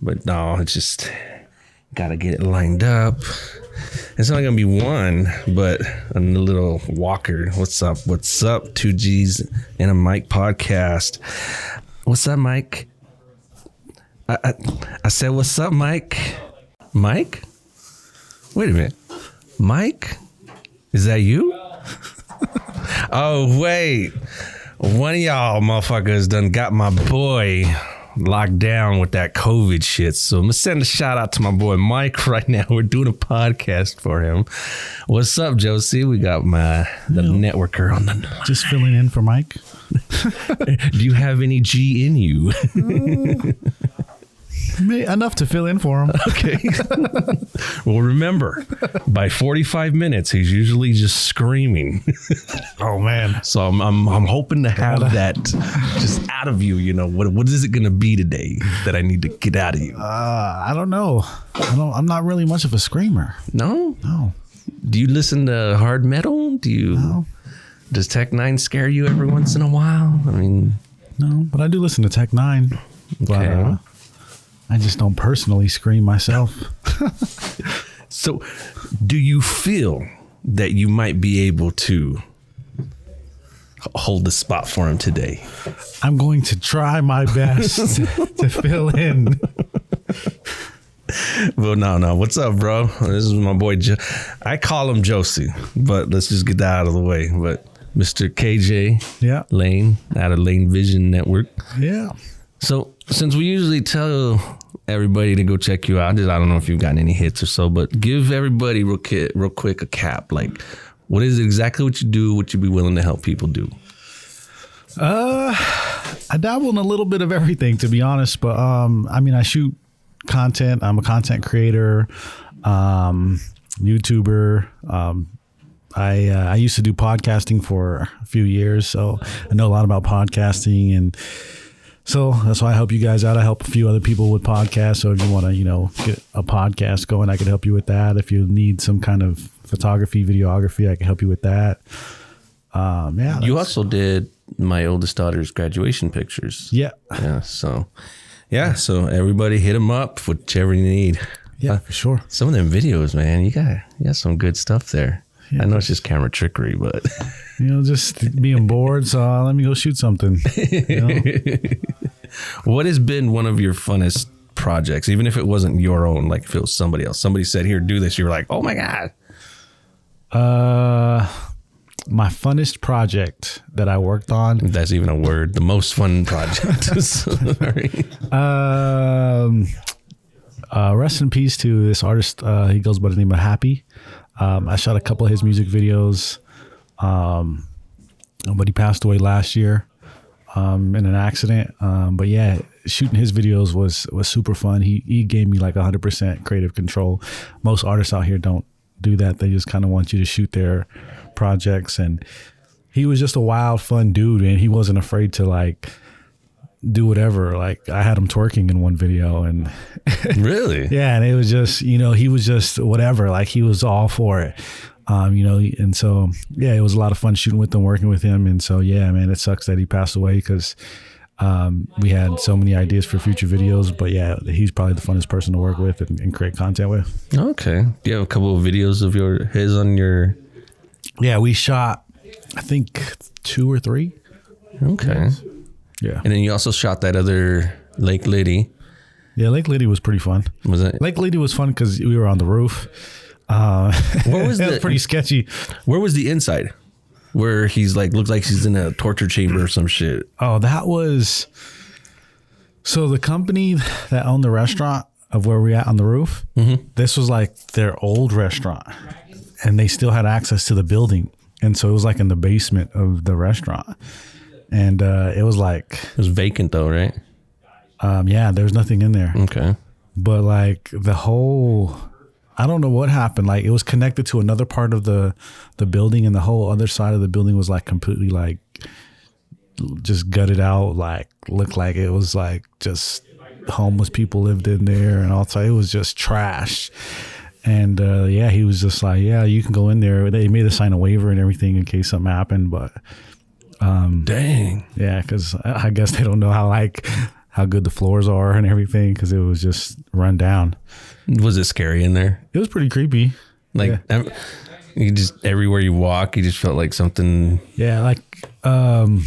But no, it's just gotta get it lined up. It's not gonna be one, but a little walker. What's up? What's up? Two G's and a mic podcast. What's up, Mike? I, I, I said, what's up, Mike? Mike? Wait a minute. Mike? Is that you? oh, wait. One of y'all motherfuckers done got my boy locked down with that COVID shit. So I'm gonna send a shout out to my boy Mike right now. We're doing a podcast for him. What's up, Josie? We got my the networker on the Just filling in for Mike. Do you have any G in you? May- Enough to fill in for him. Okay. well, remember, by 45 minutes, he's usually just screaming. Oh man. So I'm, I'm, I'm hoping to have that just out of you. You know, what, what is it going to be today that I need to get out of you? Uh, I don't know. I don't. I'm not really much of a screamer. No? No. Do you listen to hard metal? Do you? No. Does Tech Nine scare you every once in a while? I mean, No. But I do listen to Tech Nine. But, Okay. uh, I just don't personally scream myself. so do you feel that you might be able to hold the spot for him today? I'm going to try my best to fill in. Well, no, no. What's up, bro? This is my boy. Jo- I call him Josie, but let's just get that out of the way. But Mr. KJ Yeah. Lane out of Lane Vision Network. Yeah. So, since we usually tell everybody to go check you out, just I don't know if you've gotten any hits or so, but give everybody real, ki- real quick a cap. Like, what is exactly what you do? What you'd be willing to help people do? Uh, I dabble in a little bit of everything, to be honest. But um, I mean, I shoot content. I'm a content creator, um, YouTuber. Um, I uh, I used to do podcasting for a few years, so I know a lot about podcasting, and so that's why I help you guys out. I help a few other people with podcasts. So if you want to, you know, get a podcast going, I can help you with that. If you need some kind of photography, videography, I can help you with that. Um, yeah, You also did my oldest daughter's graduation pictures. yeah, Yeah. So, yeah. So everybody hit them up whichever you need. yeah, for sure. Some of them videos, man, you got you got some good stuff there. I know it's just camera trickery, but you know, just being bored. So uh, let me go shoot something. You know? what has been one of your funnest projects, even if it wasn't your own, like if it was somebody else? Somebody said, "Here, do this." You were like, "Oh my god!" uh, my funnest project that I worked on. If that's even a word. The most fun project. Sorry. Um, uh, rest in peace to this artist. Uh, he goes by the name of Happy. Um, I shot a couple of his music videos, um, but he passed away last year um, in an accident. Um, but yeah, shooting his videos was was super fun. He he gave me like 100% creative control. Most artists out here don't do that. They just kind of want you to shoot their projects, and he was just a wild, fun dude, and he wasn't afraid to like do whatever. Like I had him twerking in one video, and really? yeah, and it was just you know he was just whatever. Like he was all for it. Um, you know, and so yeah, it was a lot of fun shooting with him, working with him, and so yeah, man, it sucks that he passed away because um, we had so many ideas for future videos. But yeah, he's probably the funnest person to work with and, and create content with. Okay. Do you have a couple of videos of your his on your? Yeah, we shot, I think two or three. Okay. Yeah, And then you also shot that other Lake Liddy. yeah. Lake Liddy was pretty fun. Was it? Lake Liddy was fun because we were on the roof. Uh, What was the- was pretty sketchy. Where was the inside? Where he's like looks like he's in a torture chamber or some shit. Oh, that was so the company that owned the restaurant of where we at on the roof. This was like their old restaurant, and they still had access to the building, and so it was like in the basement of the restaurant, and uh, it was like, It was vacant though, right? um, yeah, was nothing in there, Okay. but like the whole. I don't know what happened. Like it was connected to another part of the the building, and the whole other side of the building was like completely like just gutted out. Like looked like it was like just homeless people lived in there, and also it was just trash. And uh, yeah, he was just like, yeah, you can go in there. They made us sign a waiver and everything in case something happened, but Dang. yeah, because I guess they don't know how like how good the floors are and everything because it was just run down. Was it scary in there? It was pretty creepy. Like Yeah. You just everywhere you walk, you just felt like something. Yeah, like um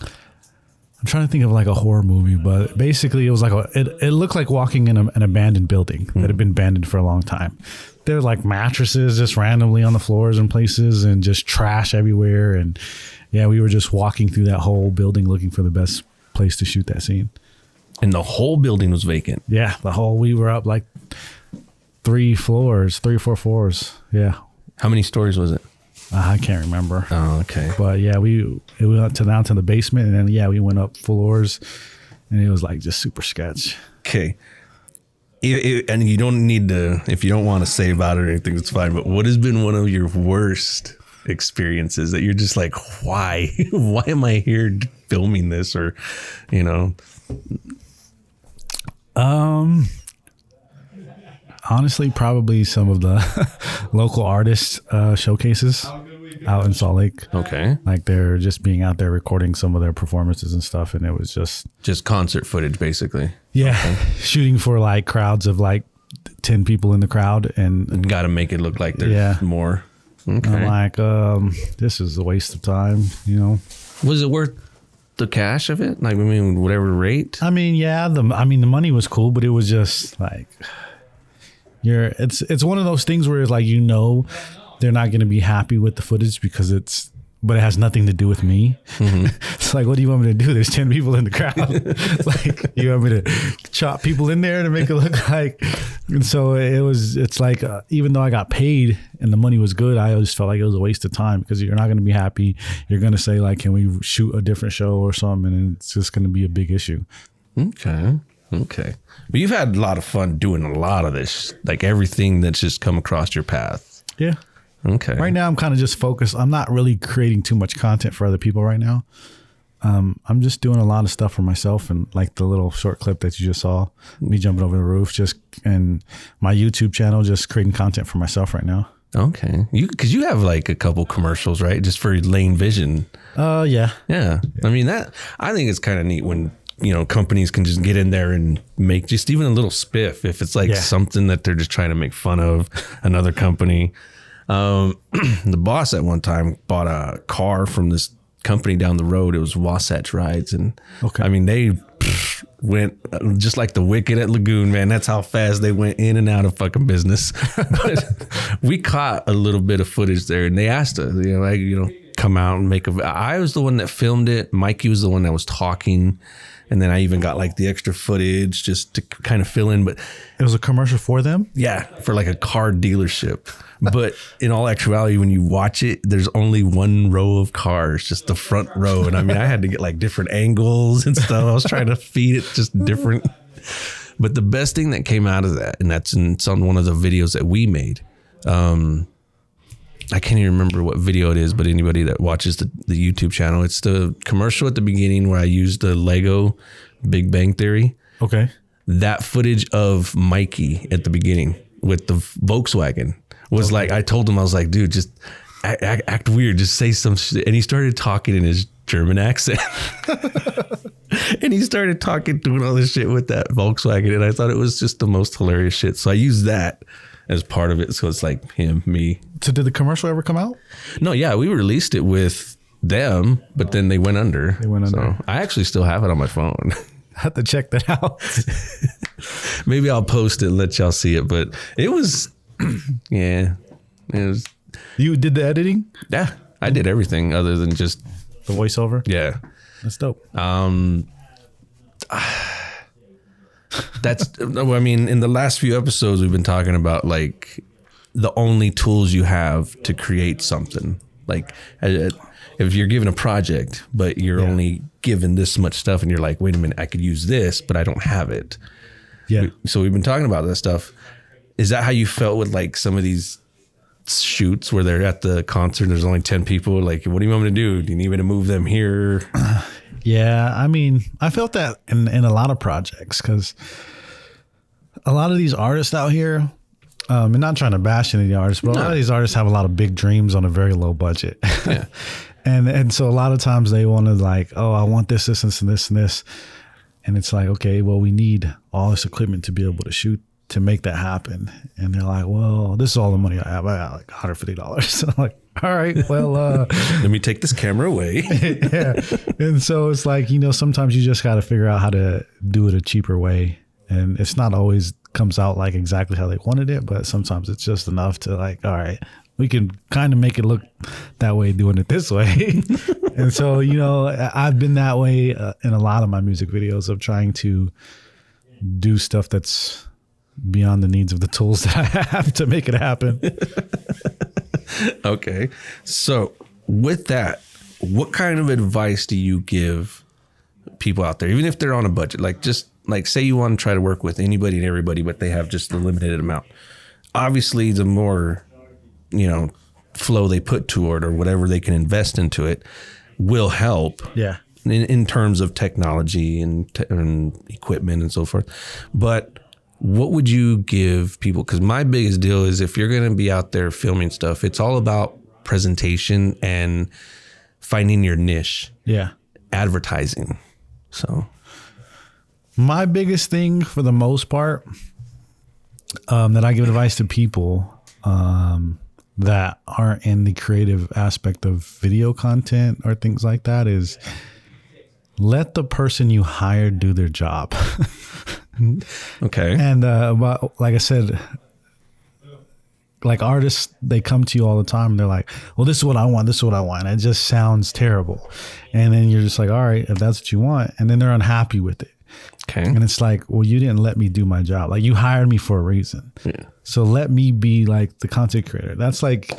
I'm trying to think of like a horror movie, but basically it was like a it, it looked like walking in a, an abandoned building that had been abandoned for a long time. There were like mattresses just randomly on the floors and places and just trash everywhere and yeah, we were just walking through that whole building looking for the best place to shoot that scene. And the whole building was vacant. Yeah, the whole we were up like three floors, three or four floors. Yeah. How many stories was it? Uh, I can't remember. Oh, okay. But yeah, we it went to down to the basement, and then yeah, we went up floors, and it was like just super sketch. Okay. It- it- and you don't need to, if you don't want to say about it or anything, it's fine. But what has been one of your worst experiences that you're just like, why? why am I here filming this? Or, you know, Um, honestly, probably some of the local artists uh, showcases out in Salt Lake. okay. Like they're just being out there recording some of their performances and stuff, and it was just Just concert footage, basically. yeah, shooting for like crowds of like ten people in the crowd, and Got to make it look like there's Yeah. more. I'm like, um, this is a waste of time, you know. Was it worth the cash of it? Like, I mean, whatever rate? I mean, yeah, the I mean the money was cool, but it was just like you're it's it's one of those things where it's like you know they're not going to be happy with the footage because it's but it has nothing to do with me. it's like, what do you want me to do? There's 10 people in the crowd. Like, you want me to chop people in there to make it look like. And so it was, it's like, uh, even though I got paid and the money was good, I just felt like it was a waste of time because you're not going to be happy. You're going to say, like, can we shoot a different show or something? And it's just going to be a big issue. Okay. Okay. But you've had a lot of fun doing a lot of this, like everything that's just come across your path. Yeah. Okay. Right now, I'm kind of just focused. I'm not really creating too much content for other people right now. Um, I'm just doing a lot of stuff for myself, and like the little short clip that you just saw, me jumping over the roof, just and my YouTube channel, just creating content for myself right now. Okay. You because you have like a couple commercials, right? Just for Lane Vision. Uh, yeah, Yeah. I mean that I think it's kind of neat when you know companies can just get in there and make just even a little spiff if it's like Yeah. something that they're just trying to make fun of another company. Um, the boss at one time bought a car from this company down the road. It was Wasatch Rides, and Okay. I mean they pff, went uh, just like the Wicked at Lagoon, man. That's how fast they went in and out of fucking business. but we caught a little bit of footage there, and they asked us, you know, like you know, come out and make a. I was the one that filmed it. Mikey was the one that was talking. And then I even got like the extra footage just to kind of fill in. But it was a commercial for them. yeah, for like a car dealership. But in all actuality, when you watch it, there's only one row of cars, just the front row. And I mean, I had to get like different angles and stuff. I was trying to feed it just different. But the best thing that came out of that, and that's in, it's on one of the videos that we made. Um, I can't even remember what video it is, but anybody that watches the, the YouTube channel, it's the commercial at the beginning where I used the Lego Big Bang Theory Okay. that footage of Mikey at the beginning with the Volkswagen was like, I told him, I was like, dude, just act, act, act weird, just say some shit. And he started talking in his German accent. and he started talking, doing all this shit with that Volkswagen. And I thought it was just the most hilarious shit. So I used that as part of it. So it's like him, me. So did the commercial ever come out? No, yeah, we released it with them, but then they went under. They went under. So I actually still have it on my phone. I have to check that out. Maybe I'll post it and let y'all see it. But it was, yeah, it was, you did the editing, yeah. I did everything other than just, the voiceover. yeah. That's dope. Um, that's, I mean, in the last few episodes, we've been talking about like the only tools you have to create something. Like, uh, if you're given a project, but you're Yeah. only given this much stuff, and you're like, wait a minute, I could use this, but I don't have it. Yeah. so we've been talking about that stuff. Is that how you felt with like some of these shoots where they're at the concert and there's only 10 people? Like, what do you want me to do? Do you need me to move them here? Yeah, I mean, I felt that in, in a lot of projects because a lot of these artists out here, um, and not trying to bash any of the artists, but a lot of these artists have a lot of big dreams on a very low budget. Yeah. and and so a lot of times they want to like, oh, I want this, this, this, and this, and this. and it's like, okay, well, we need all this equipment to be able to shoot to make that happen. And they're like, well, this is all the money I have. I got like $150. So I'm like, all right, well, uh, Let me take this camera away. yeah. And so it's like, you know, sometimes you just got to figure out how to do it a cheaper way. And it's not always comes out like exactly how they wanted it, but sometimes it's just enough to like, all right, we can kind of make it look that way doing it this way. and so, you know, I've been that way uh, in a lot of my music videos of trying to do stuff that's beyond the needs of the tools that I have to make it happen. okay. So, with that, what kind of advice do you give people out there, even if they're on a budget? Like, just like say you want to try to work with anybody and everybody, but they have just a limited amount. Obviously, the more, you know, flow they put to it or whatever they can invest into it will help Yeah. in, in terms of technology and, te- and equipment and so forth. But what would you give people? Because my biggest deal is if you're going to be out there filming stuff, it's all about presentation and finding your niche, Yeah. advertising. So, My biggest thing for the most part um, that I give advice to people um, that aren't in the creative aspect of video content or things like that is let the person you hire do their job. okay. and uh, but like I said, like artists, they come to you all the time. And they're like, "Well, this is what I want. This is what I want." It just sounds terrible, and then you're just like, "All right, if that's what you want," and then they're unhappy with it. Okay. And it's like, well, you didn't let me do my job. Like you hired me for a reason. Yeah. So let me be like the content creator. That's like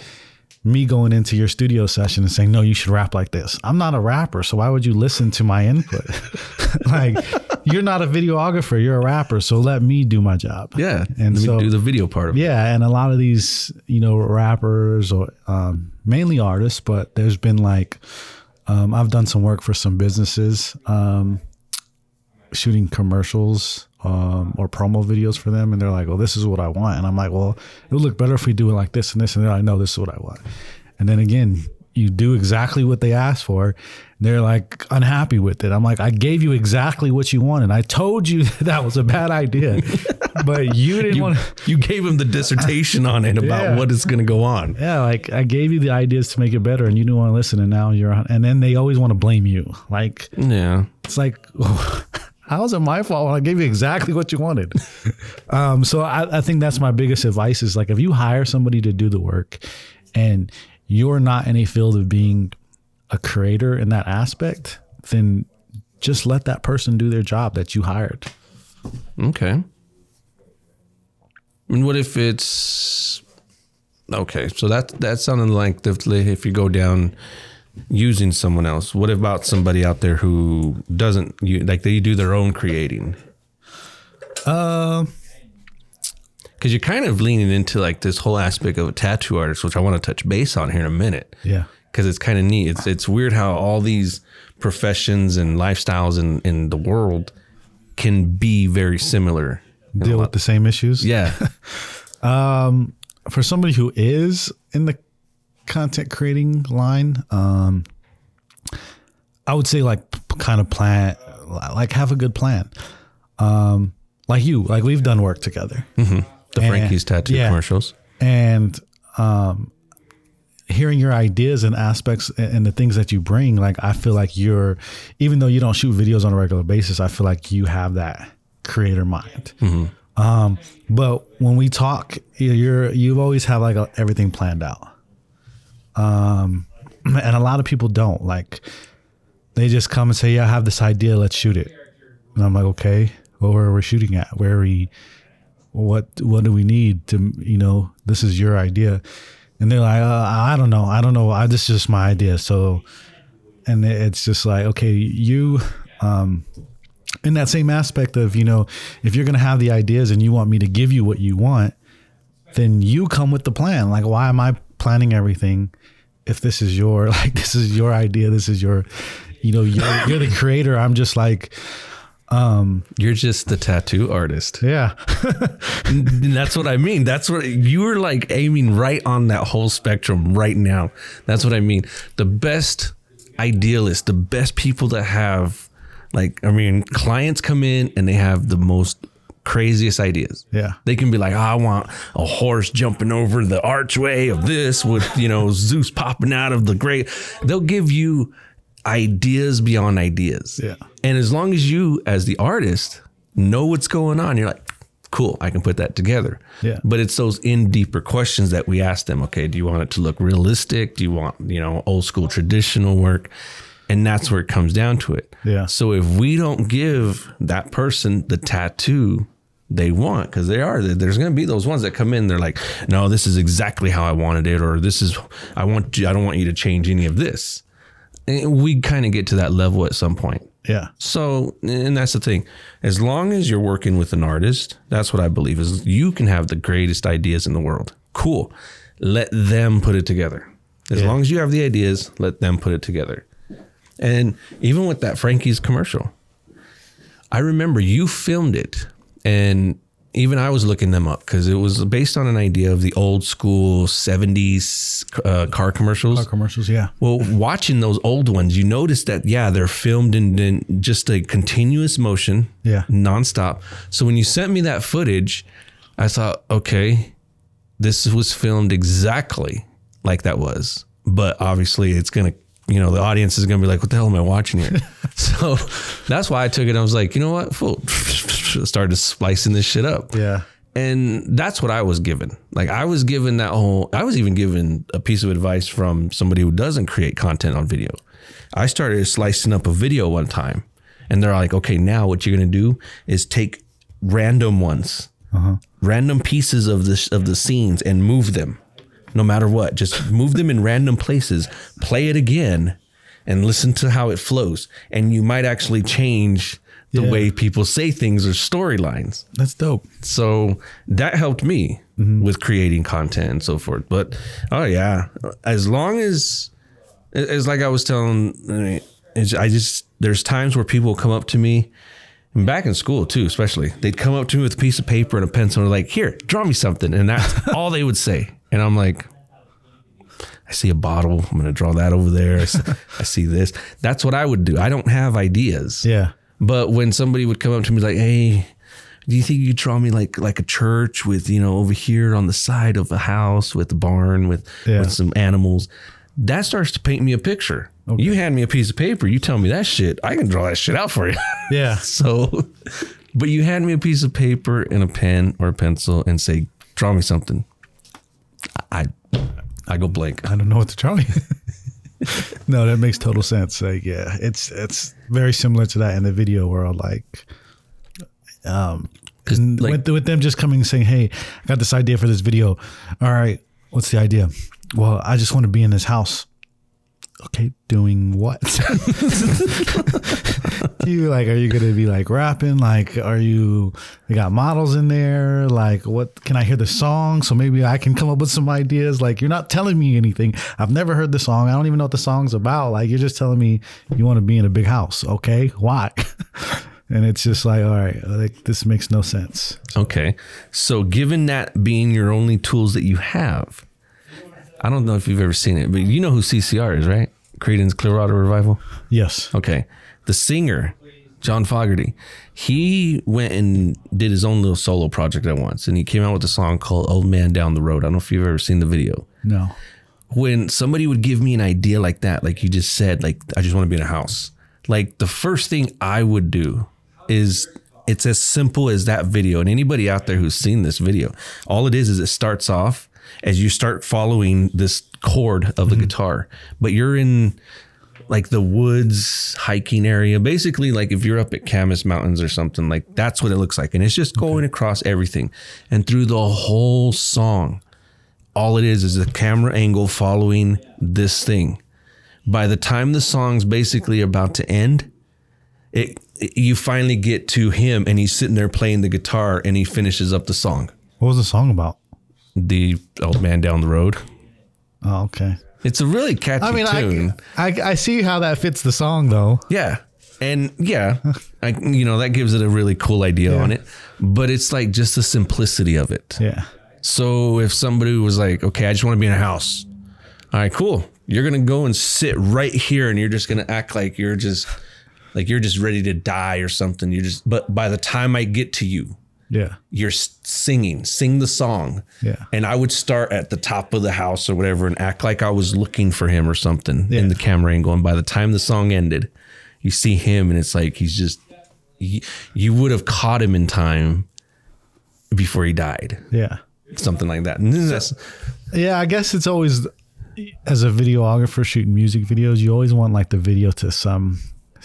me going into your studio session and saying, no, you should rap like this. I'm not a rapper. So why would you listen to my input? like you're not a videographer. You're a rapper. So let me do my job. Yeah. And Let me so, do the video part of it. yeah. And a lot of these, you know, rappers or um, mainly artists, but there's been like, um, I've done some work for some businesses. Um, shooting commercials um, or promo videos for them, and they're like, "Well, this is what I want," and I'm like, "Well, it would look better if we do it like this and this," and they're like, "No, this is what I want," and then again, you do exactly what they asked for. They're like unhappy with it. I'm like, I gave you exactly what you wanted. I told you that was a bad idea, but you didn't want. you gave him the dissertation on it about Yeah. what is going to go on. Yeah, like I gave you the ideas to make it better, and you didn't want to listen, and now you're. on- And then they always want to blame you. Like Yeah. It's like, how's it my fault when I gave you exactly what you wanted? um, so I, I think that's my biggest advice is like if you hire somebody to do the work and you're not in a field of being a creator in that aspect, then just let that person do their job that you hired. Okay. And what if it's okay? So that that sounded like the, if you go down using someone else. What about somebody out there who doesn't you like they do their own creating? Um, Because you're kind of leaning into like this whole aspect of a tattoo artist, which I want to touch base on here in a minute. yeah. because it's kind of neat. It's it's weird how all these professions and lifestyles in in the world can be very similar. Deal with the same issues. yeah, um, for somebody who is in the content creating line, um, I would say like kind of plan, like have a good plan. Um, like you, like we've done work together, the And- Frankie's tattoo yeah. commercials. and um, hearing your ideas and aspects and the things that you bring, like I feel like you're, even though you don't shoot videos on a regular basis, I feel like you have that creator mind. Um, but when we talk, you're you've always have like a, everything planned out. Um, and a lot of people don't like. They just come and say, "Yeah, I have this idea. Let's shoot it." And I'm like, "Okay, well, where are we shooting at? Where are we? What what do we need to? You know, this is your idea." And they're like, uh, "I don't know. I don't know. I, this is just my idea." So, and it's just like, okay, you. Um, in that same aspect of you know if you're going to have the ideas and you want me to give you what you want then you come with the plan like why am i planning everything if this is your like this is your idea this is your you know you're, you're the creator i'm just like um You're just the tattoo artist. yeah that's what I mean. That's what you were like aiming right on that whole spectrum right now. That's what I mean. The best idealists, the best people that have Like, I mean, clients come in and they have the most craziest ideas. Yeah. They can be like, oh, I want a horse jumping over the archway of this with, you know, Zeus popping out of the grave. They'll give you ideas beyond ideas. Yeah. And as long as you, as the artist, know what's going on, you're like, cool, I can put that together. Yeah. But it's those in deeper questions that we ask them. Okay, do you want it to look realistic? Do you want, you know, old school traditional work? And that's where it comes down to it. Yeah. So if we don't give that person the tattoo they want, because they are, there's going to be those ones that come in. They're like, no, this is exactly how I wanted it, or this is, I want you, I don't want you to change any of this. And we kind of get to that level at some point. Yeah. So, and that's the thing. As long as you're working with an artist, that's what I believe is you can have the greatest ideas in the world. Cool. Let them put it together. As Yeah. long as you have the ideas, let them put it together. And even with that Frankie's commercial, I remember you filmed it and even I was looking them up because it was based on an idea of the old school 70s uh, car commercials. Car commercials. Yeah. Well, watching those old ones, you notice that yeah, they're filmed in, in just a continuous motion, Yeah. nonstop. So when you sent me that footage, I thought, okay, this was filmed exactly like that was, but obviously it's gonna, you know, the audience is gonna be like, what the hell am I watching here? so that's why I took it. I was like, you know what, fool, started splicing this shit up. Yeah. And that's what I was given. Like I was given that whole I was even given a piece of advice from somebody who doesn't create content on video. I started slicing up a video one time and they're like, "Okay, now what you're going to do is take random ones. Uh-huh. Random pieces of the of the scenes and move them. No matter what, just move them in random places. Play it again and listen to how it flows. And you might actually change the Yeah. way people say things or storylines. That's dope. so that helped me mm-hmm. with creating content and so forth. But oh yeah. As long as it's like i was telling I mean, i just there's times where people come up to me and back in school too especially they'd come up to me with a piece of paper and a pencil and like here draw me something. And that's all they would say and i'm like I see a bottle. I'm going to draw that over there. I see, I see this. That's what I would do. I don't have ideas. Yeah. But when somebody would come up to me like, "Hey, do you think you could draw me like like a church with you know over here on the side of a house with a barn with Yeah. with some animals?" That starts to paint me a picture. You hand me a piece of paper, you tell me that shit, I can draw that shit out for you. Yeah. so, but you hand me a piece of paper and a pen or a pencil and say, "Draw me something." I I go blank. I don't know what to tell you. no, that makes total sense. Like, yeah, it's it's very similar to that in the video world. Like, um, like- with, with them just coming and saying, "Hey, I got this idea for this video. All right, what's the idea? Well, I just want to be in this house. Okay, doing what? Do you like? Are you gonna be like rapping? Like, are you? You got models in there. Like, what? Can I hear the song so maybe I can come up with some ideas? Like, you're not telling me anything. I've never heard the song. I don't even know what the song's about. Like, you're just telling me you want to be in a big house. Okay, why? and it's just like, all right, like this makes no sense. Okay. So, given that being your only tools that you have, I don't know if you've ever seen it, but you know who CCR is, right? Creedence Clearwater Revival. Yes. Okay. The singer, John Fogerty, he went and did his own little solo project at once, and he came out with a song called Old Man Down the Road. I don't know if you've ever seen the video. No. When somebody would give me an idea like that, like you just said, like, I just want to be in a house, like the first thing I would do is it's as simple as that video. And anybody out there who's seen this video, all it is is it starts off as you start following this chord of the mm-hmm. guitar, but you're in like the woods hiking area. Basically, like if you're up at Camas Mountains or something, like that's what it looks like. And it's just going across everything. And through the whole song, all it is is a camera angle following this thing. By the time the song's basically about to end, it, it- you finally get to him and he's sitting there playing the guitar and he finishes up the song. What was the song about? The old man down the road. Oh, okay. It's a really catchy I mean, tune. I, I I see how that fits the song though. Yeah. And yeah, I, you know, that gives it a really cool idea Yeah. on it. But it's like just the simplicity of it. Yeah. So if somebody was like, okay, I just want to be in a house. All right, cool. You're going to go and sit right here and you're just going to act like you're just like you're just ready to die or something. You just, but by the time I get to you, Yeah. you're singing, sing the song. Yeah. And I would start at the top of the house or whatever and act like I was looking for him or something Yeah. in the camera angle. And by the time the song ended, you see him and it's like he's just, you, you would have caught him in time before he died. Yeah. Something like that. Yeah, I guess it's always as a videographer shooting music videos, you always want like the video to some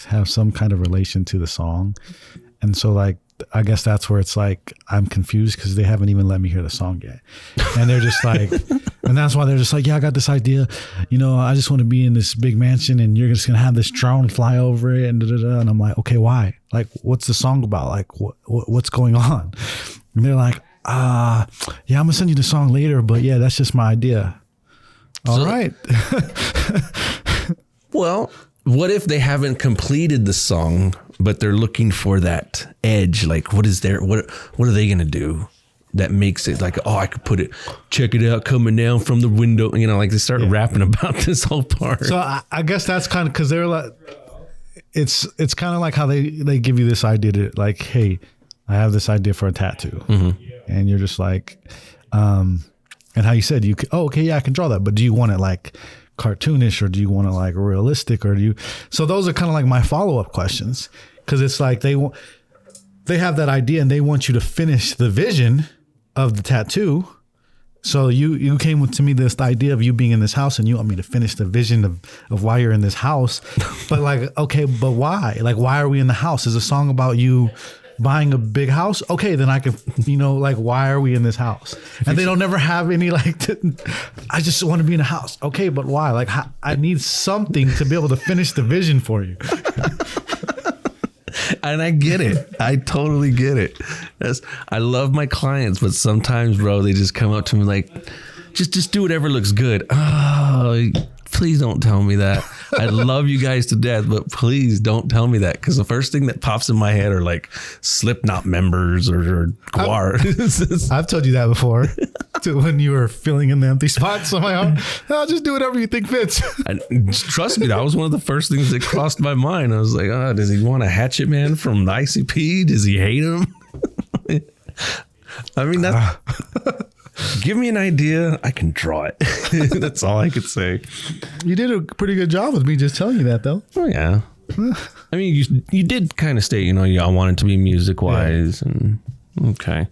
have some kind of relation to the song. And so like I guess that's where it's like I'm confused because they haven't even let me hear the song yet. And they're just like and that's why they're just like, Yeah, I got this idea. You know, I just want to be in this big mansion and you're just gonna have this drone fly over it and da, da, da. and I'm like, Okay, why? Like what's the song about? Like what, what what's going on? And they're like, uh, yeah, I'm gonna send you the song later, but yeah, that's just my idea. All So- right. well, what if they haven't completed the song, but they're looking for that edge? Like, what is their, what, what are they going to do? That makes it like, oh, I could put it, check it out coming down from the window. You know, like they start rapping about this whole part. So I, I guess that's kind of because they're like, it's it's kind of like how they they give you this idea to like, hey, I have this idea for a tattoo, and you're just like, um, and how you said you could, oh, okay, yeah, I can draw that, but do you want it like cartoonish or do you want it like realistic or do you? So those are kind of like my follow up questions because it's like they want they have that idea and they want you to finish the vision of the tattoo. So you you came with to me this idea of you being in this house and you want me to finish the vision of, of why you're in this house. But like, okay, but why? Like why are we in the house? Is a song about you buying a big house? Okay, then I can you know, like why are we in this house? And they don't never have any like I just want to be in a house. Okay, but why? Like I need something to be able to finish the vision for you. and I get it. I totally get it. That's, I love my clients, but sometimes, bro, they just come up to me like, just just do whatever looks good. Oh, please don't tell me that. I love you guys to death, but please don't tell me that because the first thing that pops in my head are like Slipknot members or, or GWAR. I've told you that before. to when you were filling in the empty spots on my own. I'll just do whatever you think fits. And trust me, that was one of the first things that crossed my mind. I was like, oh, does he want a Hatchet Man from the ICP? Does he hate him? I mean, that. Ah. Give me an idea. I can draw it. That's all I could say. You did a pretty good job with me just telling you that, though. Oh yeah. I mean, you you did kind of state, you know, y'all wanted to be music wise, and okay.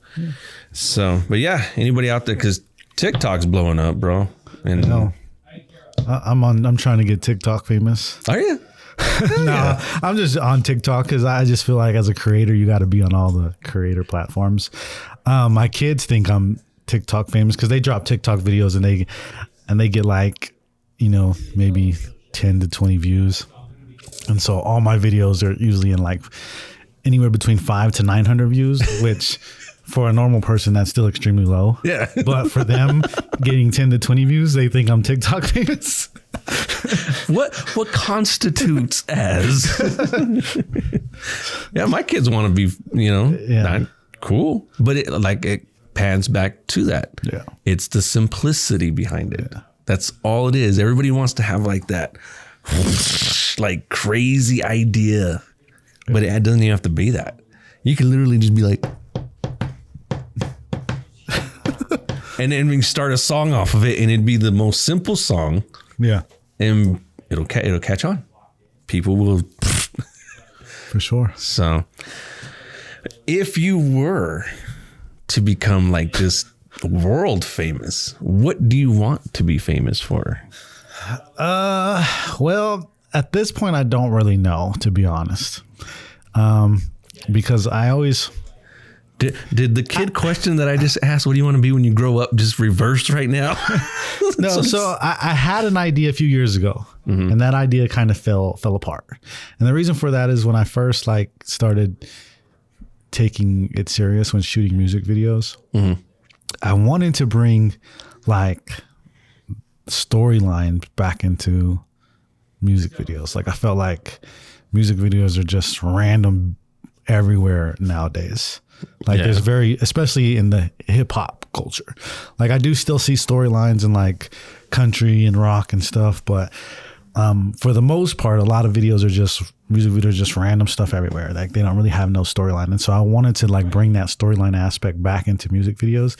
So, but yeah, anybody out there because TikTok's blowing up, bro. And No. I- I'm on. I'm trying to get TikTok famous. are you? No, I'm just on TikTok because I just feel like as a creator, you got to be on all the creator platforms. Um, my kids think I'm TikTok famous because they drop TikTok videos and they and they get like you know maybe 10 to 20 views, and so all my videos are usually in like anywhere between five to 900 views, which. For a normal person, that's still extremely low. Yeah. But for them, getting 10 to 20 views, they think I'm TikTok famous. What what constitutes as? yeah, my kids want to be, you know, Yeah. not cool, but it like it pans back to that. Yeah. it's the simplicity behind it. That's all it is. Everybody wants to have like that, like crazy idea, but it doesn't even have to be that. You can literally just be like. And then we start a song off of it, and it'd be the most simple song, Yeah, and it'll ca- it'll catch on. People will. for sure. So, if you were to become like this world famous, what do you want to be famous for? Uh, Well, at this point, I don't really know, to be honest, um, because I always Did, did the kid question that I just asked, "What do you want to be when you grow up?" Just reversed right now. no. So I, I had an idea a few years ago, and that idea kind of fell fell apart. And the reason for that is when I first like started taking it serious when shooting music videos, mm-hmm. I wanted to bring like storyline back into music videos. Like I felt like music videos are just random everywhere nowadays. Like Yeah. there's very especially in the hip hop culture. Like I do still see storylines in like country and rock and stuff, but um, for the most part, a lot of videos are just music videos, just random stuff everywhere. Like they don't really have no storyline. And so I wanted to like bring that storyline aspect back into music videos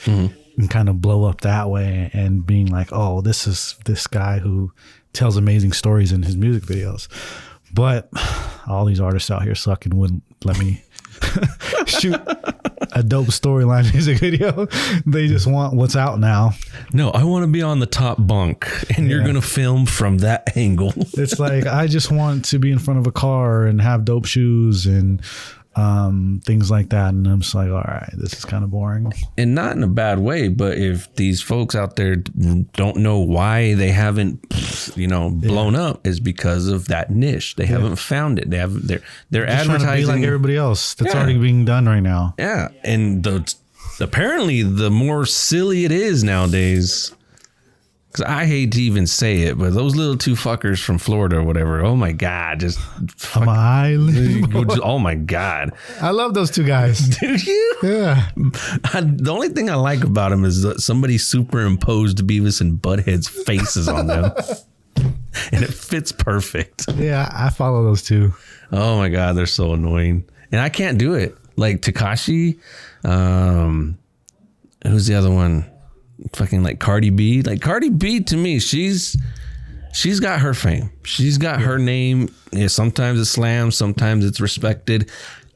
and kind of blow up that way and being like, oh, this is this guy who tells amazing stories in his music videos. But all these artists out here suck and wouldn't let me shoot a dope storyline music video. They just want what's out now. No, I want to be on the top bunk, and you're gonna film from that angle. It's like I just want to be in front of a car and have dope shoes and um, things like that. And I'm just like, all right, this is kind of boring. and not in a bad way, but if these folks out there don't know why they haven't, you know, blown up, is because of that niche. They haven't found it. They have they're they're Just trying to be advertising. like everybody else. That's Yeah. already being done right now. yeah, and the apparently the more silly it is nowadays. Because I hate to even say it, but those little two fuckers from Florida or whatever. Oh my god, just an island. oh my god, I love those two guys. do you? Yeah. I, the only thing I like about them is that somebody superimposed Beavis and Butthead's faces on them, and it fits perfect. Yeah, I follow those two. Oh my god, they're so annoying, and I can't do it. Like Tekashi, um, who's the other one? Fucking like Cardi B. Like Cardi B to me, she's she's got her fame. She's got her name. Yeah, sometimes it's slammed, sometimes it's respected.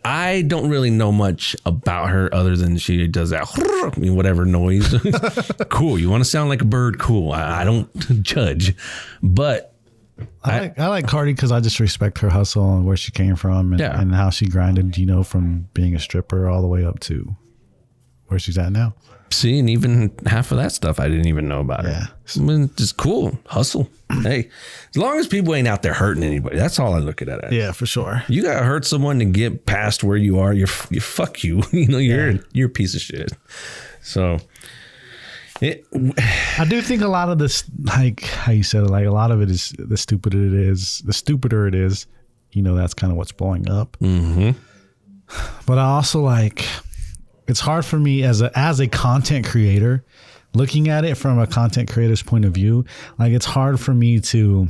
I don't really know much about her other than she does that I mean, whatever noise. cool. You want to sound like a bird? Cool. I, I don't judge, but I, like I like Cardi because I just respect her hustle and where she came from and, Yeah. and how she grinded, you know, from being a stripper all the way up to where she's at now. See, and even half of that stuff I didn't even know about Yeah. her. I mean, just cool. Hustle. hey, as long as people ain't out there hurting anybody, that's all I look at it as. Yeah, for sure. You gotta hurt someone to get past where you are. You're you fuck you. You know, you're you're a piece of shit. So it I do think a lot of this, like how you said, it, like a lot of it is the stupider it is, the stupider it is. You know, that's kind of what's blowing up. Mm-hmm. But I also like, it's hard for me as a as a content creator, looking at it from a content creator's point of view. Like it's hard for me to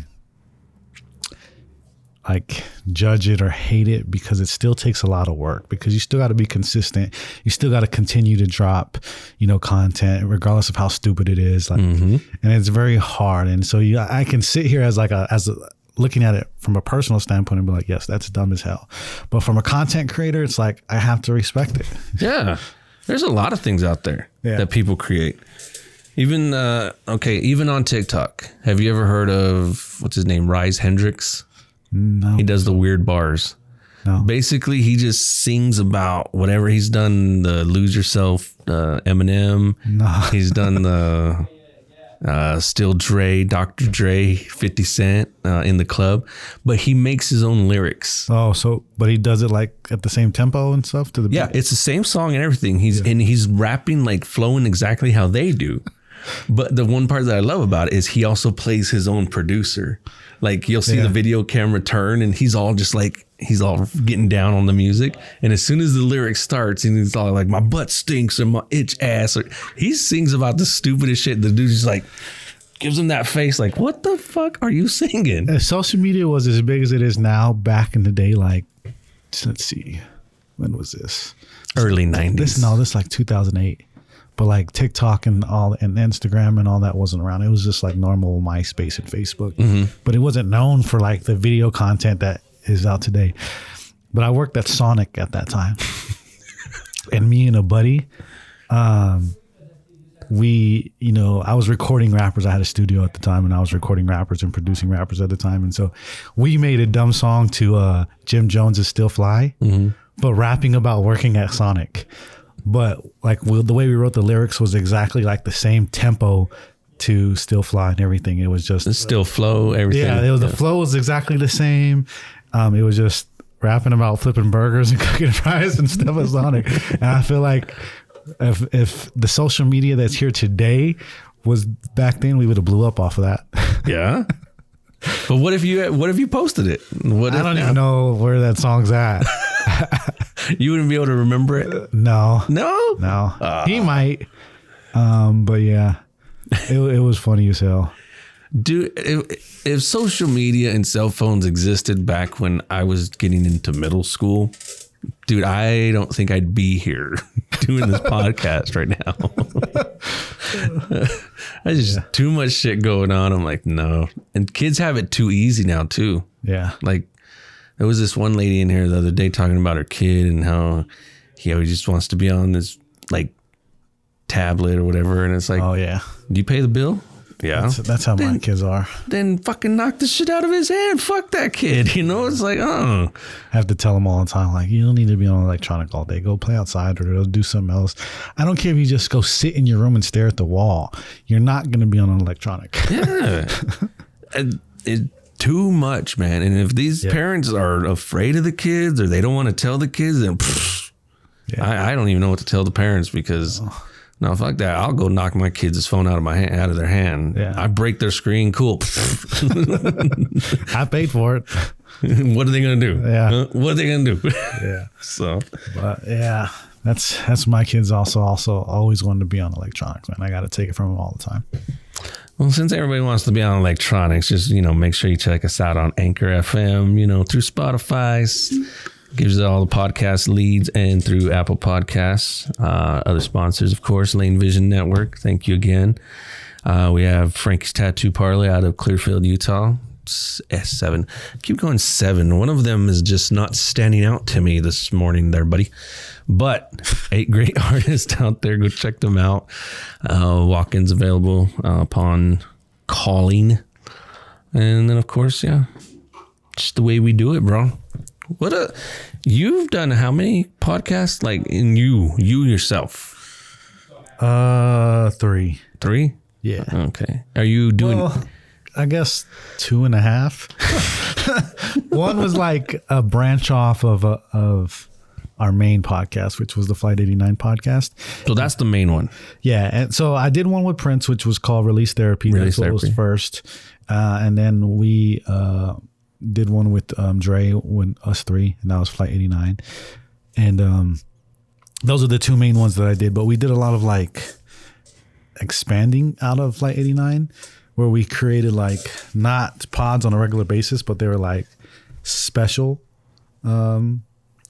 like judge it or hate it because it still takes a lot of work because you still got to be consistent you still got to continue to drop you know content regardless of how stupid it is like mm-hmm. and it's very hard and so you i can sit here as like a as a looking at it from a personal standpoint and be like yes that's dumb as hell but from a content creator it's like i have to respect it yeah. There's a lot of things out there Yeah. that people create. Even uh okay, even on TikTok. Have you ever heard of what's his name? Rise Hendrix? no He does the weird bars. no Basically, he just sings about whatever he's done. The Lose Yourself, uh, Eminem. No. He's done the uh, Still Dre, Dr. Dre, 50 Cent uh, in the club. But he makes his own lyrics. oh so but he does it like at the same tempo and stuff to the beat? Yeah, it's the same song and everything. He's and he's rapping like flowing exactly how they do. But the one part that I love about it is he also plays his own producer. Like you'll see Yeah. the video camera turn and he's all just like he's all getting down on the music. And as soon as the lyric starts, and he's all like, My butt stinks or my itch ass or he sings about the stupidest shit. The dude's just like gives him that face like, What the fuck are you singing? if social media was as big as it is now back in the day like let's see when was this Early nineties. this no this like 2008 but like tiktok and all and instagram and all that wasn't around. It was just like normal myspace and facebook. But it wasn't known for like the video content that is out today. But i worked at sonic at that time. And me and a buddy um we you know i was recording rappers. I had a studio at the time and i was recording rappers and producing rappers at the time. And so we made a dumb song to uh jim jones's still fly but rapping about working at sonic but like we, the way we wrote the lyrics was exactly like the same tempo to still fly and everything it was just Still flow, everything. yeah, it was, the flow was exactly the same. Um, it was just rapping about flipping burgers and cooking fries and stuff was on it and I feel like if if the social media that's here today was back then, we would have blew up off of that. Yeah. But what if you what if you posted it? What I if don't even know where that song's at. you wouldn't be able to remember it? No, No. no, he might. Um, but yeah, it, it was funny as hell. Dude, if, if social media and cell phones existed back when I was getting into middle school, dude, I don't think I'd be here doing this podcast right now. I just too much shit going on. I'm like, no. And kids have it too easy now too. Yeah. Like there was this one lady in here the other day talking about her kid and how he always just wants to be on this like tablet or whatever. And it's like, Oh yeah. do you pay the bill? Yeah. That's, that's how my kids are. then fucking knock the shit out of his hand. Fuck that kid. You know, it's like, oh, I have to tell them all the time, like, you don't need to be on electronic all day. Go play outside or go do something else. I don't care if you just go sit in your room and stare at the wall. You're not going to be on an electronic. yeah. And it, too much, man. And if these Yeah. parents are afraid of the kids or they don't want to tell the kids, then pfft, Yeah. I, I don't even know what to tell the parents because. No, fuck that. I'll go knock my kids' phone out of my hand, out of their hand. Yeah. I break their screen. Cool. I paid for it. what are they gonna do? Yeah. Huh? What are they gonna do? Yeah. so But yeah, that's that's my kids also also always wanted to be on electronics, man. I got to take it from them all the time. Well, since everybody wants to be on electronics, just you know, make sure you check us out on Anchor FM. You know, through Spotify, gives all the podcast leads, and through Apple Podcasts. Uh, other sponsors, of course, Lane Vision Network. Thank you again. Uh, we have Frankie's Tattoo Parlor out of Clearfield, Utah. S seven. Keep going seven. One of them is just not standing out to me this morning, there, buddy. But eight great artists out there. Go check them out. Uh, walk-ins available uh, upon calling, and then of course, yeah, just the way we do it, bro. What a you've done how many podcasts? Like in you, you yourself, Uh, three. three. Yeah. Okay. Are you doing? Well, I guess two and a half. One was like a branch off of a, of our main podcast, which was the Flight 89 podcast. so that's the main one. Yeah, and so I did one with Prince, which was called Release Therapy. Release That's what was Therapy. first, uh, and then we uh, did one with um, Dre when us three, and that was Flight 89, and um, those are the two main ones that I did. But we did a lot of like expanding out of Flight 89, where we created like not pods on a regular basis, but they were like special um,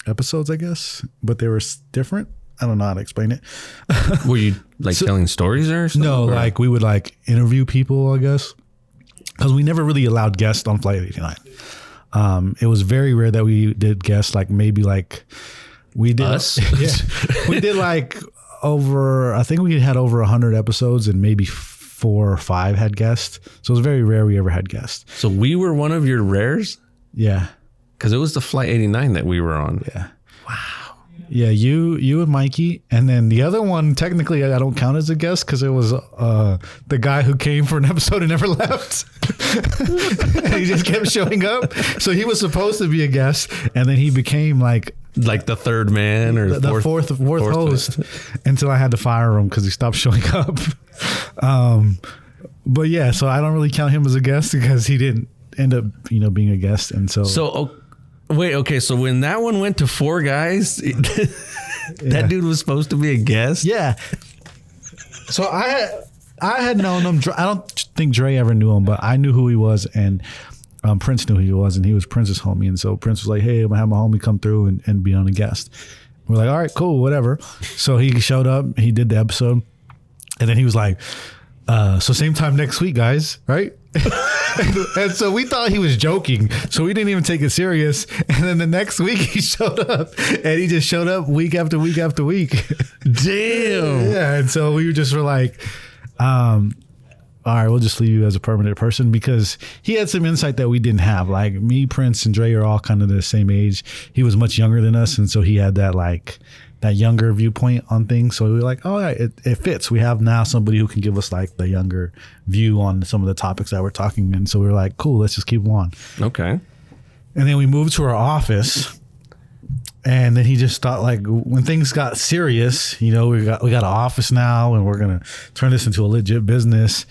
episodes, I guess. But they were different. I don't know how to explain it. Were you like telling stories or something? No, Or- like we would like interview people, I guess, because we never really allowed guests on Flight 89. Um, it was very rare that we did guests, like maybe like we did Us? yeah, we did like over. I think we had over hundred episodes, and maybe four or five had guests. So it was very rare we ever had guests. So we were one of your rares Yeah, because it was the Flight 89 that we were on. yeah. Wow. Yeah, you you and Mikey, and then the other one technically I don't count as a guest because it was uh, the guy who came for an episode and never left. and he just kept showing up. So he was supposed to be a guest, and then he became like Like the third man or the, the fourth fourth, fourth host until I had to fire him because he stopped showing up. Um, but yeah, so I don't really count him as a guest because he didn't end up you know being a guest, and so So wait, okay. So when that one went to four guys, that dude was supposed to be a guest. Yeah. So I I had known him. I don't think Dre ever knew him, but I knew who he was, and um, Prince knew who he was, and he was Prince's homie. And so Prince was like, "Hey, I'm gonna have my homie come through and, and be on a guest." We're like, "All right, cool, whatever." So he showed up. He did the episode, and then he was like, uh, "So same time next week, guys, right?" And, and so we thought he was joking, so we didn't even take it serious. And then the next week he showed up, and he just showed up week after week after week. Damn. Yeah, and so we just were like, um, all right, we'll just leave you as a permanent person because he had some insight that we didn't have. Like me, Prince, and Dre are all kind of the same age. He was much younger than us, and so he had that like that younger viewpoint on things. So we were like, oh, yeah, it, it fits. We have now somebody who can give us like the younger view on some of the topics that we're talking. And so we were like, cool, let's just keep on. Okay. And then we moved to our office. And then he just thought like when things got serious, you know, we got we got an office now and we're gonna turn this into a legit business.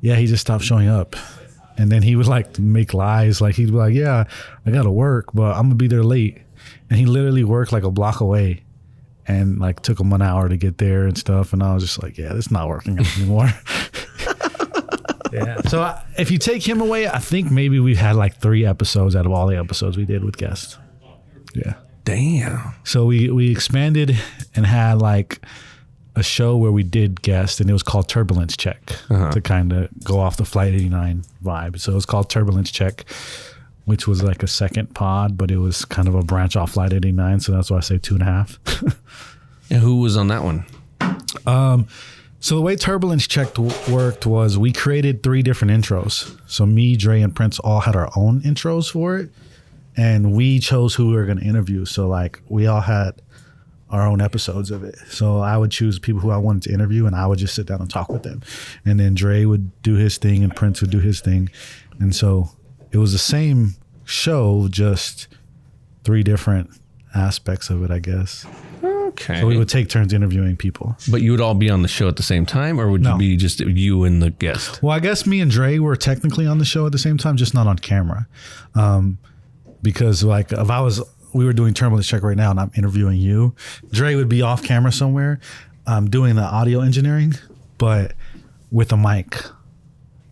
Yeah, he just stopped showing up. And then he would like make lies, like he'd be like, Yeah, I gotta work, but I'm gonna be there late. And he literally worked like a block away and like took him an hour to get there and stuff. And I was just like, Yeah, this is not working out anymore. yeah. So I- if you take him away, I think maybe we had like three episodes out of all the episodes we did with guests. Yeah. Damn. So we we expanded and had like a show where we did guest, and it was called Turbulence Check uh-huh. to kind of go off the Flight 89 vibe. So it was called Turbulence Check, which was like a second pod, but it was kind of a branch off Flight 89. So that's why I say two and a half. And who was on that one? Um, So the way Turbulence Checked w- worked was we created three different intros. So me, Dre, and Prince all had our own intros for it, and we chose who we were going to interview. So like we all had our own episodes of it. So I would choose people who I wanted to interview, and I would just sit down and talk with them. And then Dre would do his thing, and Prince would do his thing, and so it was the same show, just three different aspects of it, I guess. Okay. So we would take turns interviewing people. but you would all be on the show at the same time, or would No. you be just you and the guest? Well, I guess me and Dre were technically on the show at the same time, just not on camera. Um, because like if I was, we were doing turbulence check right now, and I'm interviewing you, Dre would be off camera somewhere, um, doing the audio engineering, but with a mic.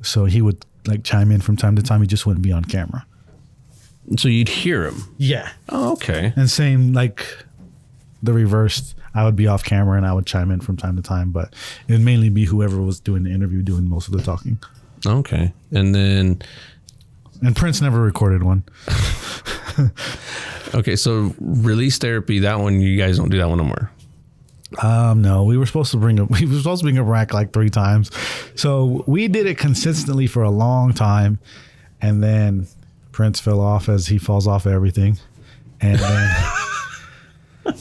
So he would like chime in from time to time. He just wouldn't be on camera. So you'd hear him. Yeah. Oh, okay. And same like the reversed. I would be off camera and I would chime in from time to time, but it would mainly be whoever was doing the interview doing most of the talking. Okay. And then, And Prince never recorded one. okay, so release therapy, that one, you guys don't do that one no more. Um, no, we were supposed to bring up we were supposed to bring up rack like three times. So we did it consistently for a long time, and then Prince fell off as he falls off everything, and then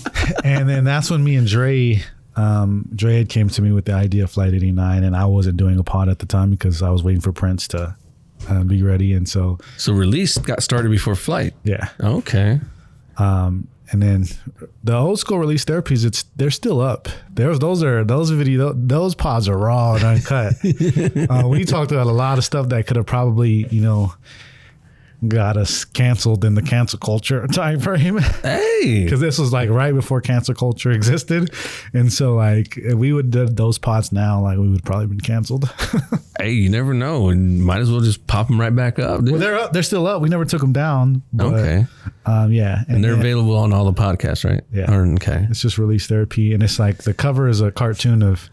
and then that's when me and Dre. Um, Dre had came to me with the idea of Flight 89, and I wasn't doing a pod at the time because I was waiting for Prince to uh, be ready, and so So release got started before flight. yeah, Okay. And then the old school release therapies it's they're still up. There's those are those video those pods are raw and uncut. Uh, we talked about a lot of stuff that could have probably you know got us canceled in the cancel culture time frame Hey. because this was like right before cancel culture existed and so like if we would did those pods now like we would probably been canceled Hey, you never know. And might as well just pop them right back up. Dude. well they're up they're still up we never took them down but, okay. um yeah And they're yeah. available on all the podcasts, right? Yeah. Or, okay. It's just release therapy, and it's like the cover is a cartoon of,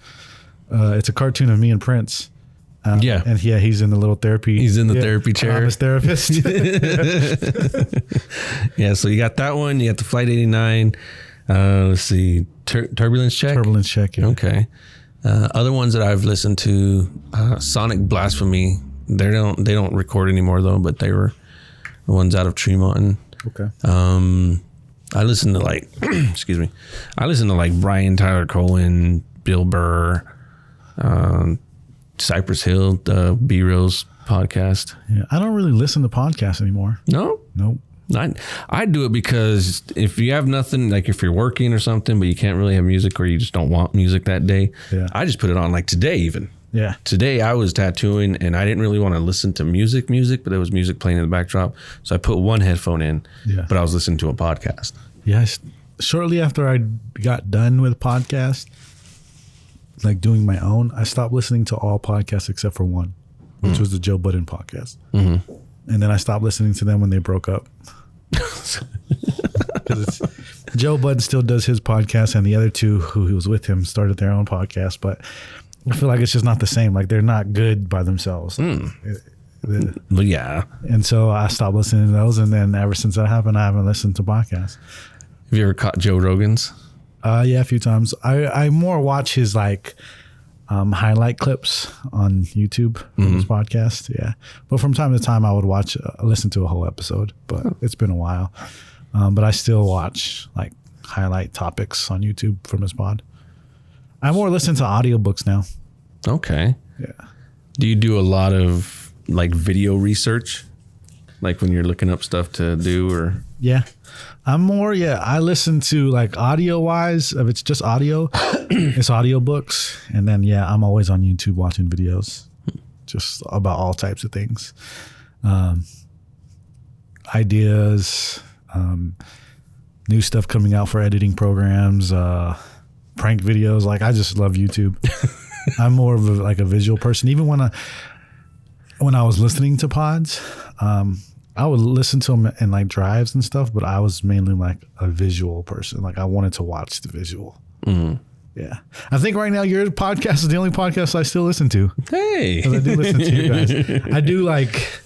uh, it's a cartoon of me and Prince. Um, Yeah. and yeah, he's in the little therapy. He's in the yeah, therapy chair. His therapist. Yeah. So you got that one. You got the Flight 89. Uh, let's see. Tur- turbulence check. Turbulence check. Yeah. Okay. Uh, other ones that I've listened to, uh, Sonic Blasphemy. They don't they don't record anymore though, but they were the ones out of Tremont. Okay. Um, I listen to like, excuse me, I listen to like Brian Tyler Cohen, Bill Burr, um, Cypress Hill, the B Reels podcast. Yeah, I don't really listen to podcasts anymore. No, Nope. I I do it because if you have nothing, like if you're working or something, but you can't really have music or you just don't want music that day, Yeah. I just put it on. Like today, even Yeah. today, I was tattooing and I didn't really want to listen to music, music, but there was music playing in the backdrop, so I put one headphone in, Yeah. but I was listening to a podcast. Yes. Shortly after I got done with podcast, like doing my own, I stopped listening to all podcasts except for one, which mm. was the Joe Budden podcast. Mm-hmm. And then I stopped listening to them when they broke up. Joe Budden still does his podcast, and the other two who he was with him started their own podcast. But I feel like it's just not the same. Like they're not good by themselves. It- it- But yeah, and so I stopped listening to those, and then ever since that happened, I haven't listened to podcasts. have you ever caught Joe Rogan's? Uh, yeah, a few times. I, I more watch his like um, highlight clips on YouTube from his podcast. Yeah, but from time to time, I would watch, uh, listen to a whole episode. But it's been a while. Um, but I still watch like highlight topics on YouTube from his pod. I more listen to audiobooks now. Okay. Yeah. Do you do a lot of like video research? Like when you're looking up stuff to do or Yeah. I'm more, yeah. I listen to like audio wise, if it's just audio, it's audiobooks. And then, yeah, I'm always on YouTube watching videos just about all types of things. Um, ideas, um, new stuff coming out for editing programs, uh, prank videos. Like, I just love YouTube. I'm more of a, like a visual person. Even when I, when I was listening to pods, um, I would listen to them in like drives and stuff, but I was mainly like a visual person. Like I wanted to watch the visual. Yeah, I think right now your podcast is the only podcast I still listen to. Hey. I do listen to you guys. I do like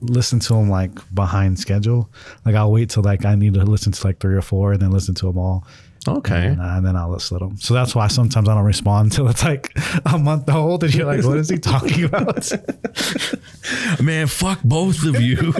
listen to them like behind schedule. Like I'll wait till like I need to listen to like three or four and then listen to them all. Okay. And, uh, and then I'll listen to them. So that's why sometimes I don't respond until it's like a month old and you're like, what is he talking about? Man, fuck both of you.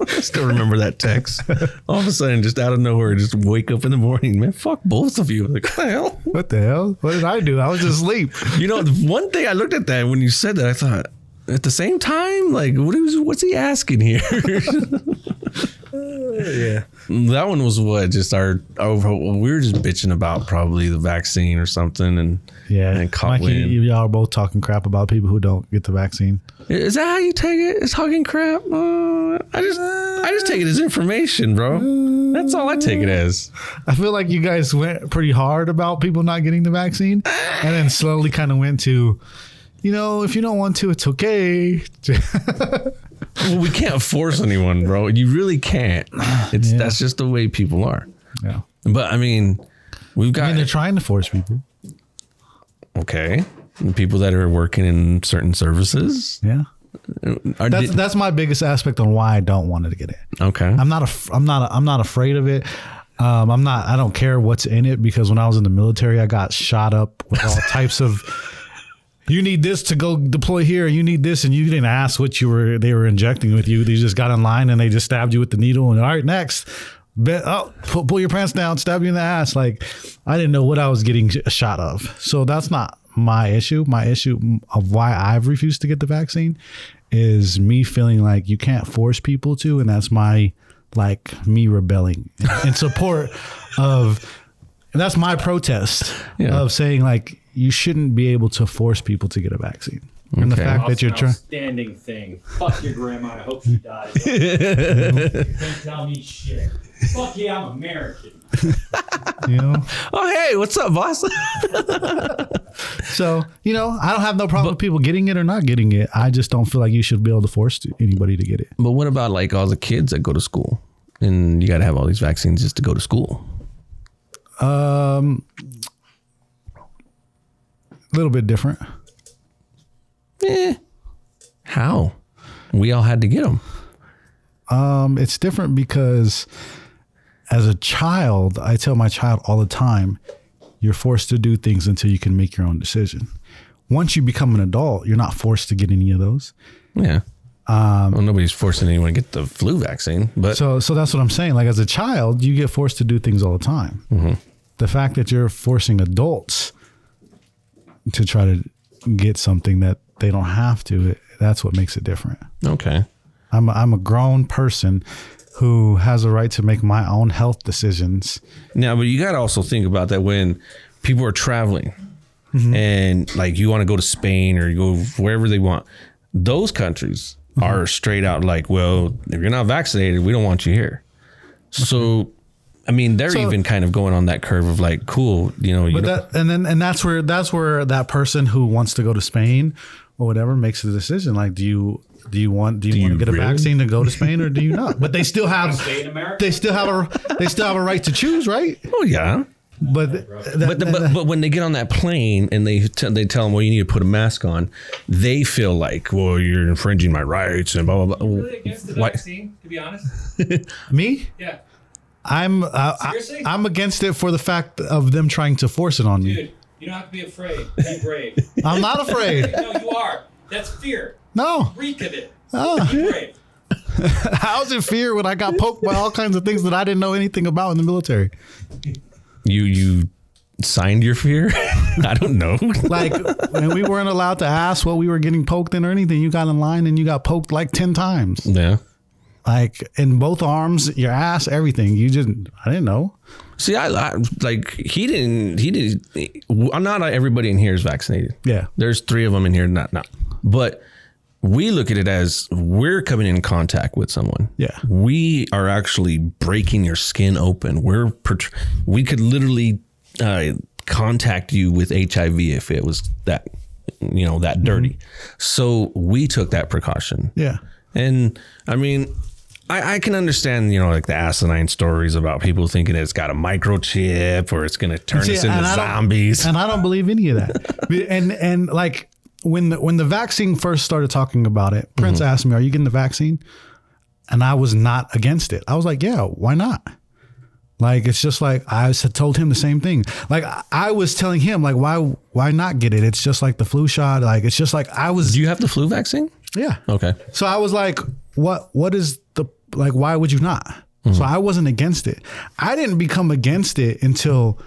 I still remember that text. All of a sudden, just out of nowhere, just wake up in the morning. Man, fuck both of you. Like, what the hell? what the hell? What did I do? I was asleep. You know, one thing I looked at that when you said that, I thought, at the same time, like, what is, what's he asking here? Yeah. that one was what? Just our, our, we were just bitching about probably the vaccine or something. And Yeah. and caught Mikey, wind. y'all are both talking crap about people who don't get the vaccine. Is that how you take it? It's talking crap. Uh, I just, I just take it as information, bro. That's all I take it as. I feel like you guys went pretty hard about people not getting the vaccine and then slowly kind of went to, you know, if you don't want to, it's okay. Well, we can't force anyone, bro. You really can't. It's Yeah. that's just the way people are. yeah. But I mean, we've got. I mean, they're trying to force people. okay people that are working in certain services. Yeah. Are, That's did- that's my biggest aspect on why I don't want to get it. okay. I'm not a, I'm not a, I'm not afraid of it. Um, I'm not I don't care what's in it because when I was in the military I got shot up with all types of you need this to go deploy here you need this and you didn't ask what you were they were injecting with you they just got in line and they just stabbed you with the needle and all right next Bet, oh, pull, pull your pants down, stab you in the ass. Like, I didn't know what I was getting a shot of. So that's not my issue. My issue of why I've refused to get the vaccine is me feeling like you can't force people to, and that's my like me rebelling in support of. And that's my protest Yeah. of saying like you shouldn't be able to force people to get a vaccine. And the Okay. fact that you're trying. outstanding thing. Fuck your grandma. I hope she dies. Don't tell me shit. Fuck yeah, I'm American. You know, oh hey, what's up, boss? so you know, I don't have no problem with people getting it or not getting it. I just don't feel like you should be able to force anybody to get it. but what about like all the kids that go to school, and you got to have all these vaccines just to go to school? Um, a little bit different. Eh, how? We all had to get them. Um, it's different because as a child, I tell my child all the time, you're forced to do things until you can make your own decision. Once you become an adult, you're not forced to get any of those. Yeah. Um, well, nobody's forcing anyone to get the flu vaccine, but So, so that's what I'm saying. Like as a child, you get forced to do things all the time. The fact that you're forcing adults to try to get something that they don't have to, that's what makes it different. okay. I'm a, I'm a grown person who has a right to make my own health decisions. Now, but you got to also think about that when people are traveling mm-hmm. and like you want to go to Spain or you go wherever they want, those countries mm-hmm. are straight out like, well, if you're not vaccinated, we don't want you here. So, I mean, they're So- even kind of going on that curve of like, cool, you know, you But know, that and then and that's where that's where that person who wants to go to Spain or whatever makes the decision. Like, do you do you want do you, want you to get a vaccine to go to Spain or do you not? But they still have Stay in America. they still have a they still have a right to choose, right? oh yeah. But that, But, the, but but when they get on that plane and they t- they tell them, well, you need to put a mask on, they feel like, well, you're infringing my rights and blah blah blah. really against the Why- vaccine, to be honest. me, Yeah, I'm uh, I, Seriously? I'm against it for the fact of them trying to force it on me. dude, you don't have to be afraid. Be brave. I'm not afraid. no, you are. That's fear. No, Reek of it. Oh. Be brave. how's it fear when I got poked by all kinds of things that I didn't know anything about in the military? You you signed your fear? I don't know. Like when we weren't allowed to ask what we were getting poked in or anything, you got in line and you got poked like ten times. yeah. Like in both arms, your ass, everything. You just I didn't know. See, I, I like he didn't. He didn't. I'm Not everybody in here is vaccinated. Yeah. There's three of them in here. Not not. But we look at it as we're coming in contact with someone. Yeah. We are actually breaking your skin open. We're we could literally uh, contact you with HIV if it was that you know, that dirty. So we took that precaution. Yeah. And I mean, I, I can understand, you know, like the asinine stories about people thinking it's got a microchip or it's going to turn See, us into I zombies. And I don't believe any of that. and and like when the when the vaccine first started talking about it, Prince mm-hmm. asked me, "Are you getting the vaccine?" And I was not against it. I was like, "Yeah, why not?" Like it's just like I told him the same thing. Like I- I was telling him, like why why not get it? It's just like the flu shot. Like it's just like I was. Do you have the flu vaccine? Yeah. Okay. So I was like, what what is the like why would you not? So mm-hmm. I wasn't against it. I didn't become against it until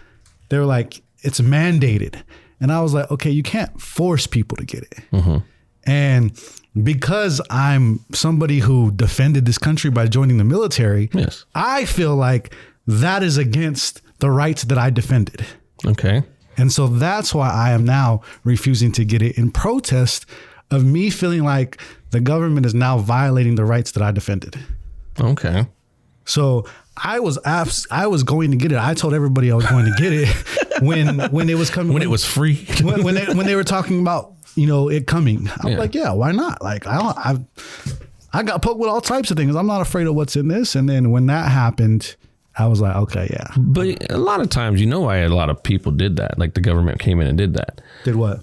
they were like, it's mandated. And I was like, okay, you can't force people to get it. Mm-hmm. And because I'm somebody who defended this country by joining the military, Yes. I feel like that is against the rights that I defended. Okay. And so that's why I am now refusing to get it in protest of me feeling like the government is now violating the rights that I defended. Okay. So I was abs- I was going to get it. I told everybody I was going to get it when when it was coming When it was free. when when they, when they were talking about you know it coming. I'm Yeah. like, yeah, why not? Like I don't I I got poked with all types of things. I'm not afraid of what's in this. And then when that happened, I was like, okay, yeah. but a lot of times, you know why a lot of people did that? Like the government came in and did that. Did what?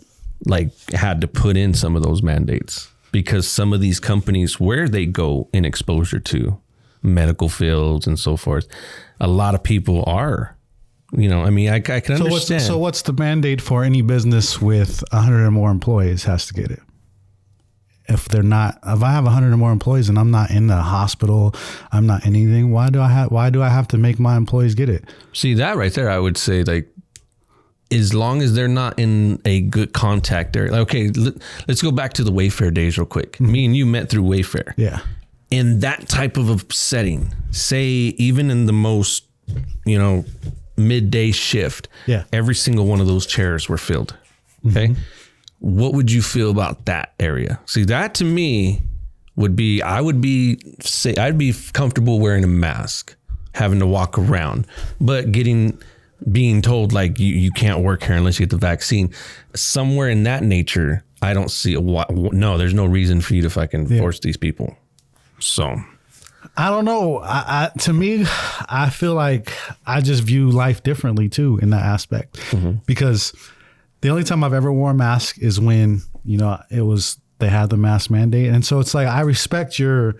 like had to put in some of those mandates because some of these companies where they go in exposure to medical fields and so forth a lot of people are you know i mean i, I can So understand what's so what's the mandate for any business with 100 or more employees has to get it? If they're not, if I have 100 or more employees and I'm not in the hospital, I'm not anything. Why do I have? Why do I have to make my employees get it? see that right there i would say like as long as they're not in a good contact area like, okay let, let's go back to the wayfair days real quick mm-hmm. me and you met through wayfair Yeah, in that type of a setting, say even in the most, you know, midday shift, Yeah. every single one of those chairs were filled. Mm-hmm. Okay. What would you feel about that area? See, that to me would be, I would be, say, I'd be comfortable wearing a mask, having to walk around, but getting, being told like you, you can't work here unless you get the vaccine. Somewhere in that nature, I don't see why- no, there's no reason for you to fucking force these people. So, I don't know. I, I to me, I feel like I just view life differently too in that aspect mm-hmm. because the only time I've ever worn a mask is when you know it was they had the mask mandate, and so it's like I respect your.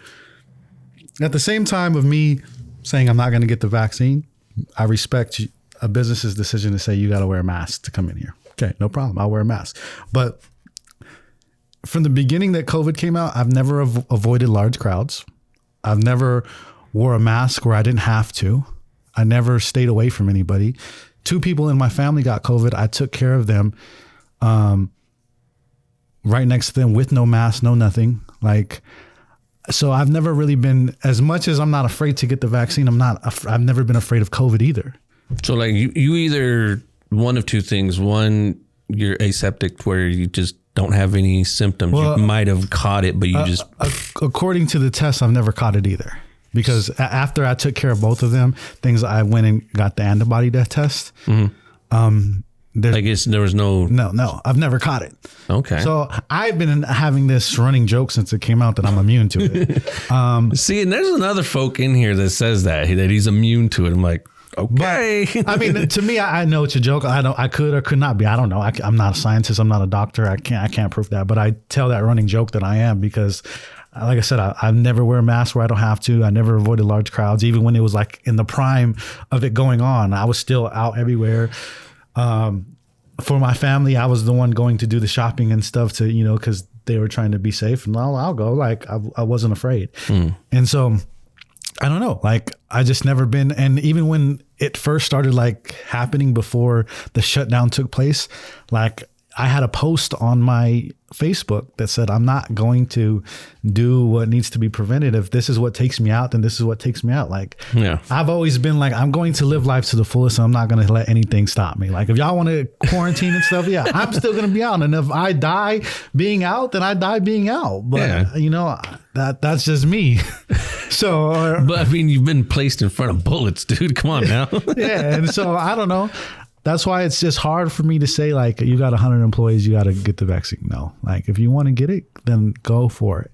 At the same time of me saying I'm not going to get the vaccine, I respect a business's decision to say you got to wear a mask to come in here. Okay, no problem. I'll wear a mask, but from the beginning that COVID came out, I've never av- avoided large crowds. I've never wore a mask where I didn't have to. I never stayed away from anybody. Two people in my family got COVID. I took care of them. Um, right next to them with no mask, no nothing. Like, so I've never really been as much as I'm not afraid to get the vaccine. I'm not. I've never been afraid of COVID either. So like you, you either one of two things. One, you're aseptic where you just don't have any symptoms. Well, you might have caught it, but you uh, just Ac- According to the test, I've never caught it either. Because after I took care of both of them, things I went and got the antibody to test. Mm-hmm. Um, there's I guess there was no no, no, I've never caught it. okay. So I've been having this running joke since it came out that I'm immune to it. Um, See, and there's another folk in here that says that that he's immune to it. I'm like, okay. I mean, to me, I, I know it's a joke. I don't. I could or could not be. I don't know. I, am not a scientist. I'm not a doctor. I can't. I can't prove that. But I tell that running joke that I am because, uh, like I said, I, I never wear a mask where I don't have to. I never avoided large crowds, even when it was like in the prime of it going on. I was still out everywhere. Um, for my family, I was the one going to do the shopping and stuff to you know because they were trying to be safe. And I'll, I'll go. Like I, I wasn't afraid. And so. I don't know. Like I just never been and even when it first started like happening before the shutdown took place, like I had a post on my Facebook that said I'm not going to do what needs to be prevented. If this is what takes me out, then this is what takes me out. Like Yeah. I've always been like I'm going to live life to the fullest and I'm not going to let anything stop me. Like if y'all want to quarantine and stuff, yeah, I'm still going to be out and if I die being out, then I die being out. But Yeah. you know, that that's just me. so or, But I mean, you've been placed in front of bullets, dude. Come on now. yeah, and so I don't know. That's why it's just hard for me to say like you got 100 employees you got to get the vaccine. No. Like if you want to get it then go for it.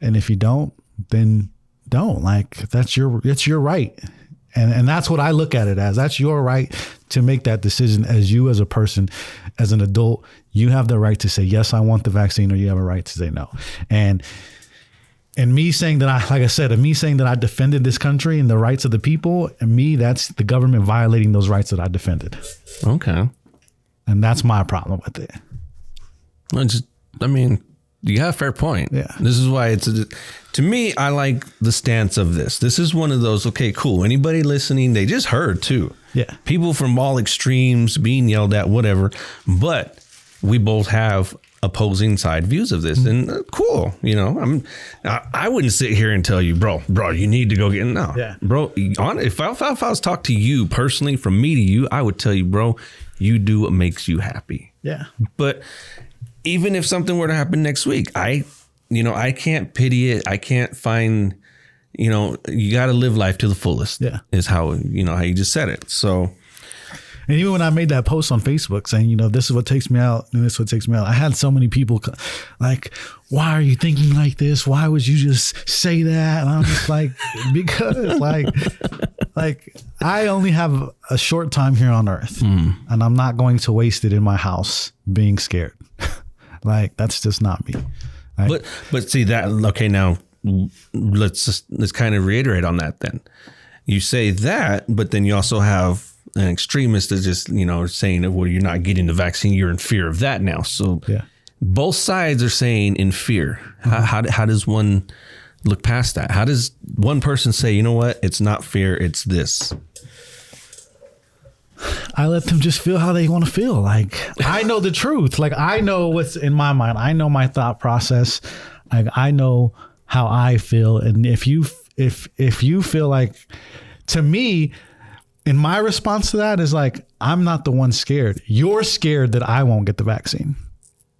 And if you don't then don't. Like that's your it's your right. And and that's what i look at it as. That's your right to make that decision as you as a person as an adult. You have the right to say yes i want the vaccine or you have a right to say no. And and me saying that I, like I said, and me saying that I defended this country and the rights of the people, and me, that's the government violating those rights that I defended. Okay. And that's my problem with it. I just, I mean, you have a fair point. Yeah. This is why it's, a, to me, I like the stance of this. This is one of those, okay, cool. Anybody listening, they just heard too. Yeah. People from all extremes being yelled at, whatever. But we both have opposing side views of this and uh, cool you know i'm I, I wouldn't sit here and tell you bro bro you need to go get no Yeah. bro on if I, if I if I was talk to you personally from me to you i would tell you bro you do what makes you happy Yeah. but even if something were to happen next week, I, you know, I can't pity it. I can't find, you know, you got to live life to the fullest. Yeah. Is how, you know, how you just said it. So, And even when I made that post on Facebook saying, you know, this is what takes me out and this is what takes me out, I had so many people like, why are you thinking like this? Why would you just say that? And I'm just like, because like, like I only have a short time here on earth hmm. and I'm not going to waste it in my house being scared. like that's just not me. But, but see that, okay, now let's just, let's kind of reiterate on that then. You say that, but then you also have an extremist that just, you know, saying, that well, you're not getting the vaccine. You're in fear of that now. So, yeah. both sides are saying in fear. How, how, how does one look past that? How does one person say, you know what, it's not fear, it's this? I let them just feel how they want to feel. Like I know the truth. Like I know what's in my mind. I know my thought process. Like I know how I feel. And if you if if you feel like to me, in my response to that is like I'm not the one scared. You're scared that I won't get the vaccine.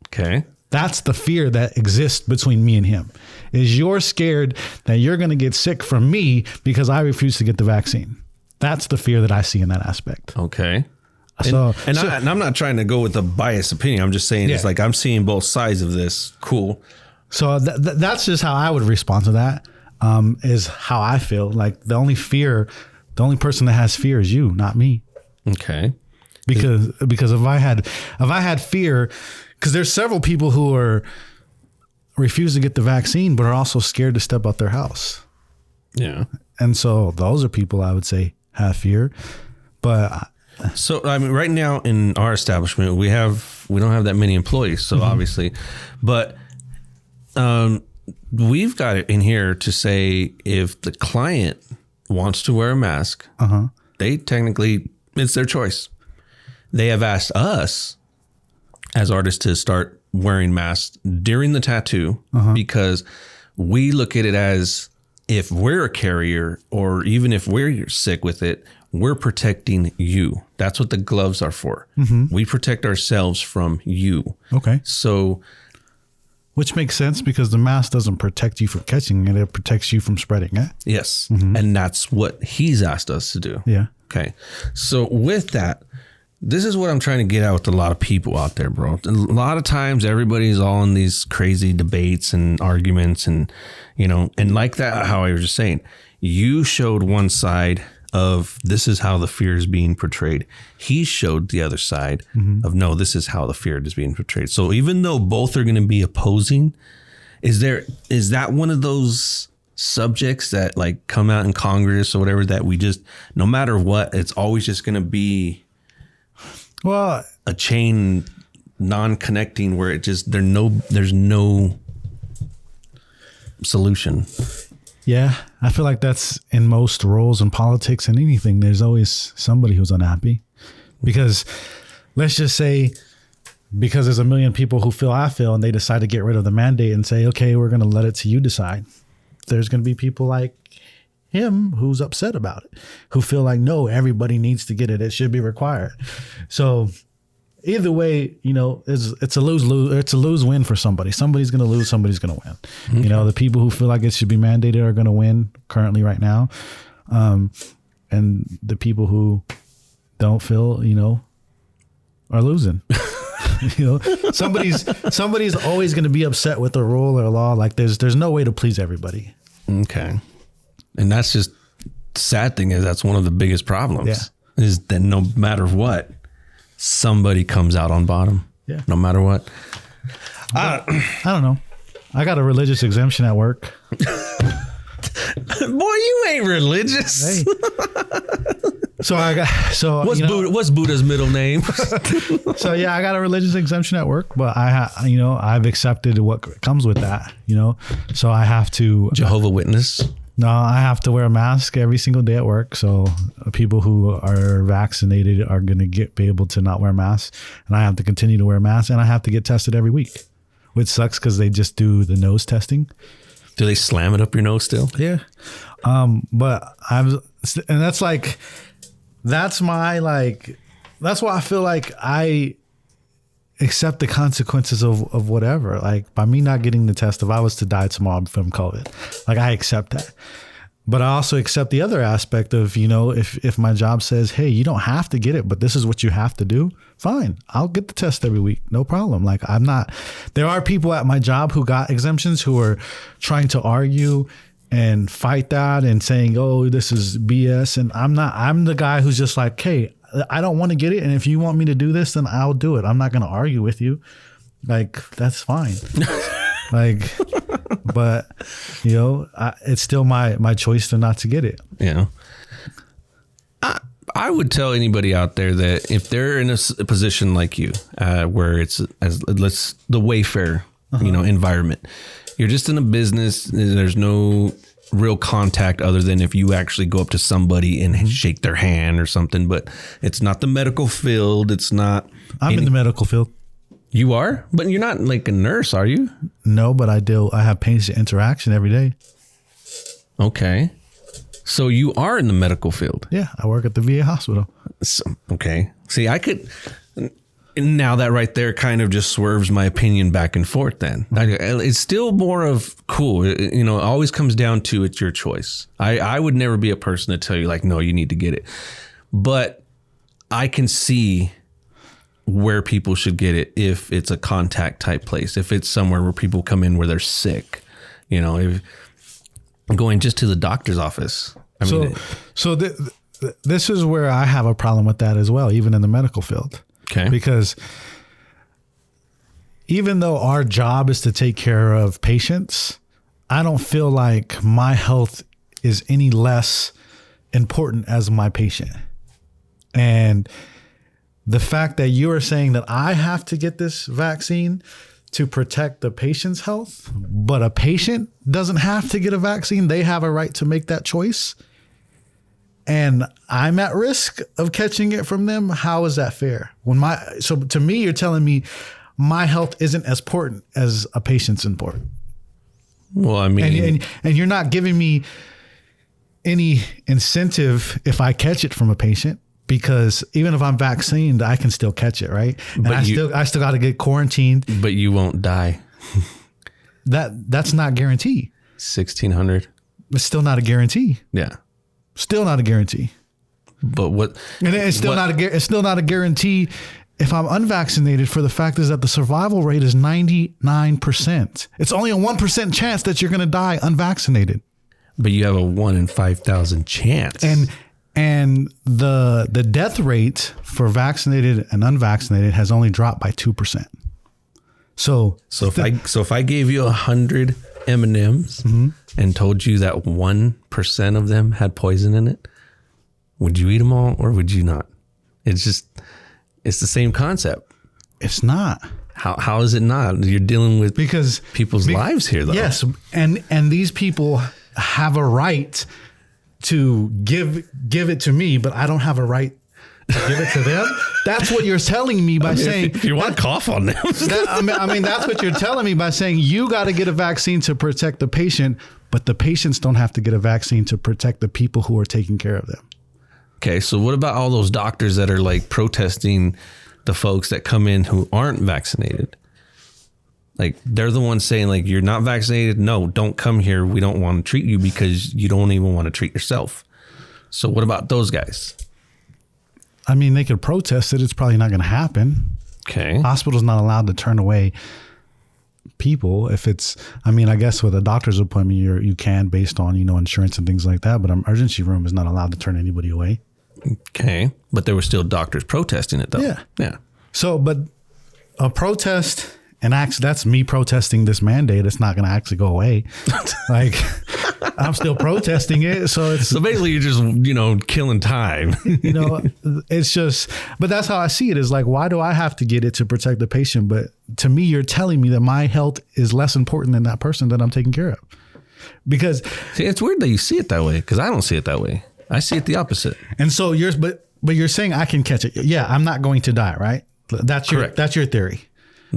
Okay. That's the fear that exists between me and him. Is you're scared that you're going to get sick from me because I refuse to get the vaccine. That's the fear that I see in that aspect. Okay. So, And, so- I, and I'm not trying to go with a biased opinion. I'm just saying it's like I'm seeing both sides of this. Cool. So th- th- that's just how I would respond to that. Um, is how I feel. Like the only fear, the only person that has fear is you, not me. Okay. Because because if I had if I had fear, because there's several people who are refuse to get the vaccine, but are also scared to step out their house, Yeah. and so those are people I would say have fear. But So I mean, right now in our establishment, we have we don't have that many employees, so obviously, but um, we've got it in here to say if the client wants to wear a mask, uh-huh. they technically it's their choice. They have asked us as artists to start wearing masks during the tattoo uh-huh. because we look at it as if we're a carrier or even if we're sick with it, we're protecting you. That's what the gloves are for. Mm-hmm. We protect ourselves from you. okay, So, which makes sense because the mask doesn't protect you from catching it; it protects you from spreading it. yes. Mm-hmm. And that's what he's asked us to do. Yeah. Okay. So with that, this is what I'm trying to get out with a lot of people out there, bro. A lot of times everybody's all in these crazy debates and arguments and you know, and like that how I was just saying, you showed one side of this is how the fear is being portrayed. He showed the other side mm-hmm. of no, this is how the fear is being portrayed. So even though both are going to be opposing, is there is that one of those subjects that like come out in Congress or whatever that we just no matter what, it's always just going to be Well, a chain non-connecting where it just there no there's no solution. Yeah, I feel like that's in most roles in politics and anything. There's always somebody who's unhappy because let's just say because there's a million people who feel I feel and they decide to get rid of the mandate and say, okay, we're going to let it to you decide. There's going to be people like him who's upset about it, who feel like, no, everybody needs to get it. It should be required. So either way, you know, it's it's a lose lose it's a lose win for somebody. Somebody's gonna lose, somebody's gonna win. You know, the people who feel like it should be mandated are gonna win currently right now. Um, and the people who don't feel, you know, are losing. you know, somebody's somebody's always to be upset with the rule or law. Like there's there's no way to please everybody. Okay. And that's just sad thing is that's one of the biggest problems. Yeah. Is that no matter what, somebody comes out on bottom. Yeah. No matter what. I don't know. I got a religious exemption at work. Boy, you ain't religious. Hey. so I got so What's you know, Buddha, what's Buddha's middle name? so yeah, I got a religious exemption at work, but I ha- you know I've accepted what comes with that. You know, so I have to Jehovah Witness. No, I have to wear a mask every single day at work. So people who are vaccinated are going to get be able to not wear masks, and I have to continue to wear masks, and I have to get tested every week, which sucks because they just do the nose testing. Do they slam it up your nose still? Yeah. Um, but I'm, and that's like, that's my like, that's why I feel like I accept the consequences of, of whatever. Like by me not getting the test, if I was to die tomorrow from COVID, like I accept that. But I also accept the other aspect of, you know, if if my job says, hey, you don't have to get it, but this is what you have to do, fine. I'll get the test every week. No problem. Like I'm not there are people at my job who got exemptions who are trying to argue and fight that and saying, oh, this is BS. And I'm not, I'm the guy who's just like, hey, I don't want to get it. And if you want me to do this, then I'll do it. I'm not going to argue with you. Like, that's fine. like, but you know, I, it's still my my choice to not to get it. You know, I I would tell anybody out there that if they're in a position like you, uh, where it's as let's the Wayfair, you know, environment, you're just in a business. There's no real contact other than if you actually go up to somebody and mm-hmm. shake their hand or something. But it's not the medical field. It's not. I'm in the medical field. you are, but you're not like a nurse, are you? No, but I deal. I have patient interaction every day. Okay. So you are in the medical field. Yeah, I work at the VA hospital. So, okay. See, I could. Now that right there kind of just swerves my opinion back and forth. Then it's still more of cool. It- you know, it always comes down to it's your choice. I I would never be a person to tell you like, no, you need to get it. But I can see where people should get it if it's a contact type place. If it's somewhere where people come in where they're sick. You know, if going just to the doctor's office. I So, mean, so th- th- this is where I have a problem with that as well, even in the medical field. Okay. because even though our job is to take care of patients, I don't feel like my health is any less important as my patient. And the fact that you are saying that I have to get this vaccine to protect the patient's health, but a patient doesn't have to get a vaccine, they have a right to make that choice. And I'm at risk of catching it from them. How is that fair? When my so to me, you're telling me my health isn't as important as a patient's important, well, I mean, and and, and you're not giving me any incentive if I catch it from a patient because even if I'm vaccinated, I can still catch it, right? And But I you- still I still got to get quarantined. but you won't die. That that's not guarantee. Sixteen hundred. It's still not a guarantee. Yeah. Still not a guarantee. But what? And it's still What- not a it's still not a guarantee if I'm unvaccinated for the fact is that the survival rate is 99%. It's only a 1% chance that you're going to die unvaccinated. But you have a one in five thousand chance. And and the the death rate for vaccinated and unvaccinated has only dropped by 2%. So so if I so if I gave you a hundred M and M's Mm-hmm. and told you that one percent of them had poison in it, would you eat them all or would you not? It's just it's the same concept. it's not How how is it not? You're dealing with because people's be- lives here, though. Yes, and and these people have a right to give give it to me, but I don't have a right to give it to them. That's what you're telling me by saying. if, if you want to cough on them, that, I, mean, I mean, that's what you're telling me by saying you got to get a vaccine to protect the patient, but the patients don't have to get a vaccine to protect the people who are taking care of them. Okay, so what about all those doctors that are like protesting the folks that come in who aren't vaccinated? Like they're the ones saying like you're not vaccinated. No, don't come here. We don't want to treat you because you don't even want to treat yourself. So what about those guys? I mean, they could protest it. It's probably not going to happen. Okay. Hospital's not allowed to turn away people if it's. I mean, I guess with a doctor's appointment, you you can based on you know insurance and things like that. But an emergency room is not allowed to turn anybody away. Okay. But there were still doctors protesting it though. Yeah. Yeah. So, but a protest and actually, that's me protesting this mandate. It's not going to actually go away. like, I'm still protesting it. So it's, So basically, you're just you know killing time. you know, it's just, but that's how I see it is like, why do I have to get it to protect the patient? But to me, you're telling me that my health is less important than that person that I'm taking care of. Because, See, it's weird that you see it that way because I don't see it that way. I see it the opposite. and so you're, but, but you're saying I can catch it. Yeah. I'm not going to die, right? That's your, Correct. that's your theory.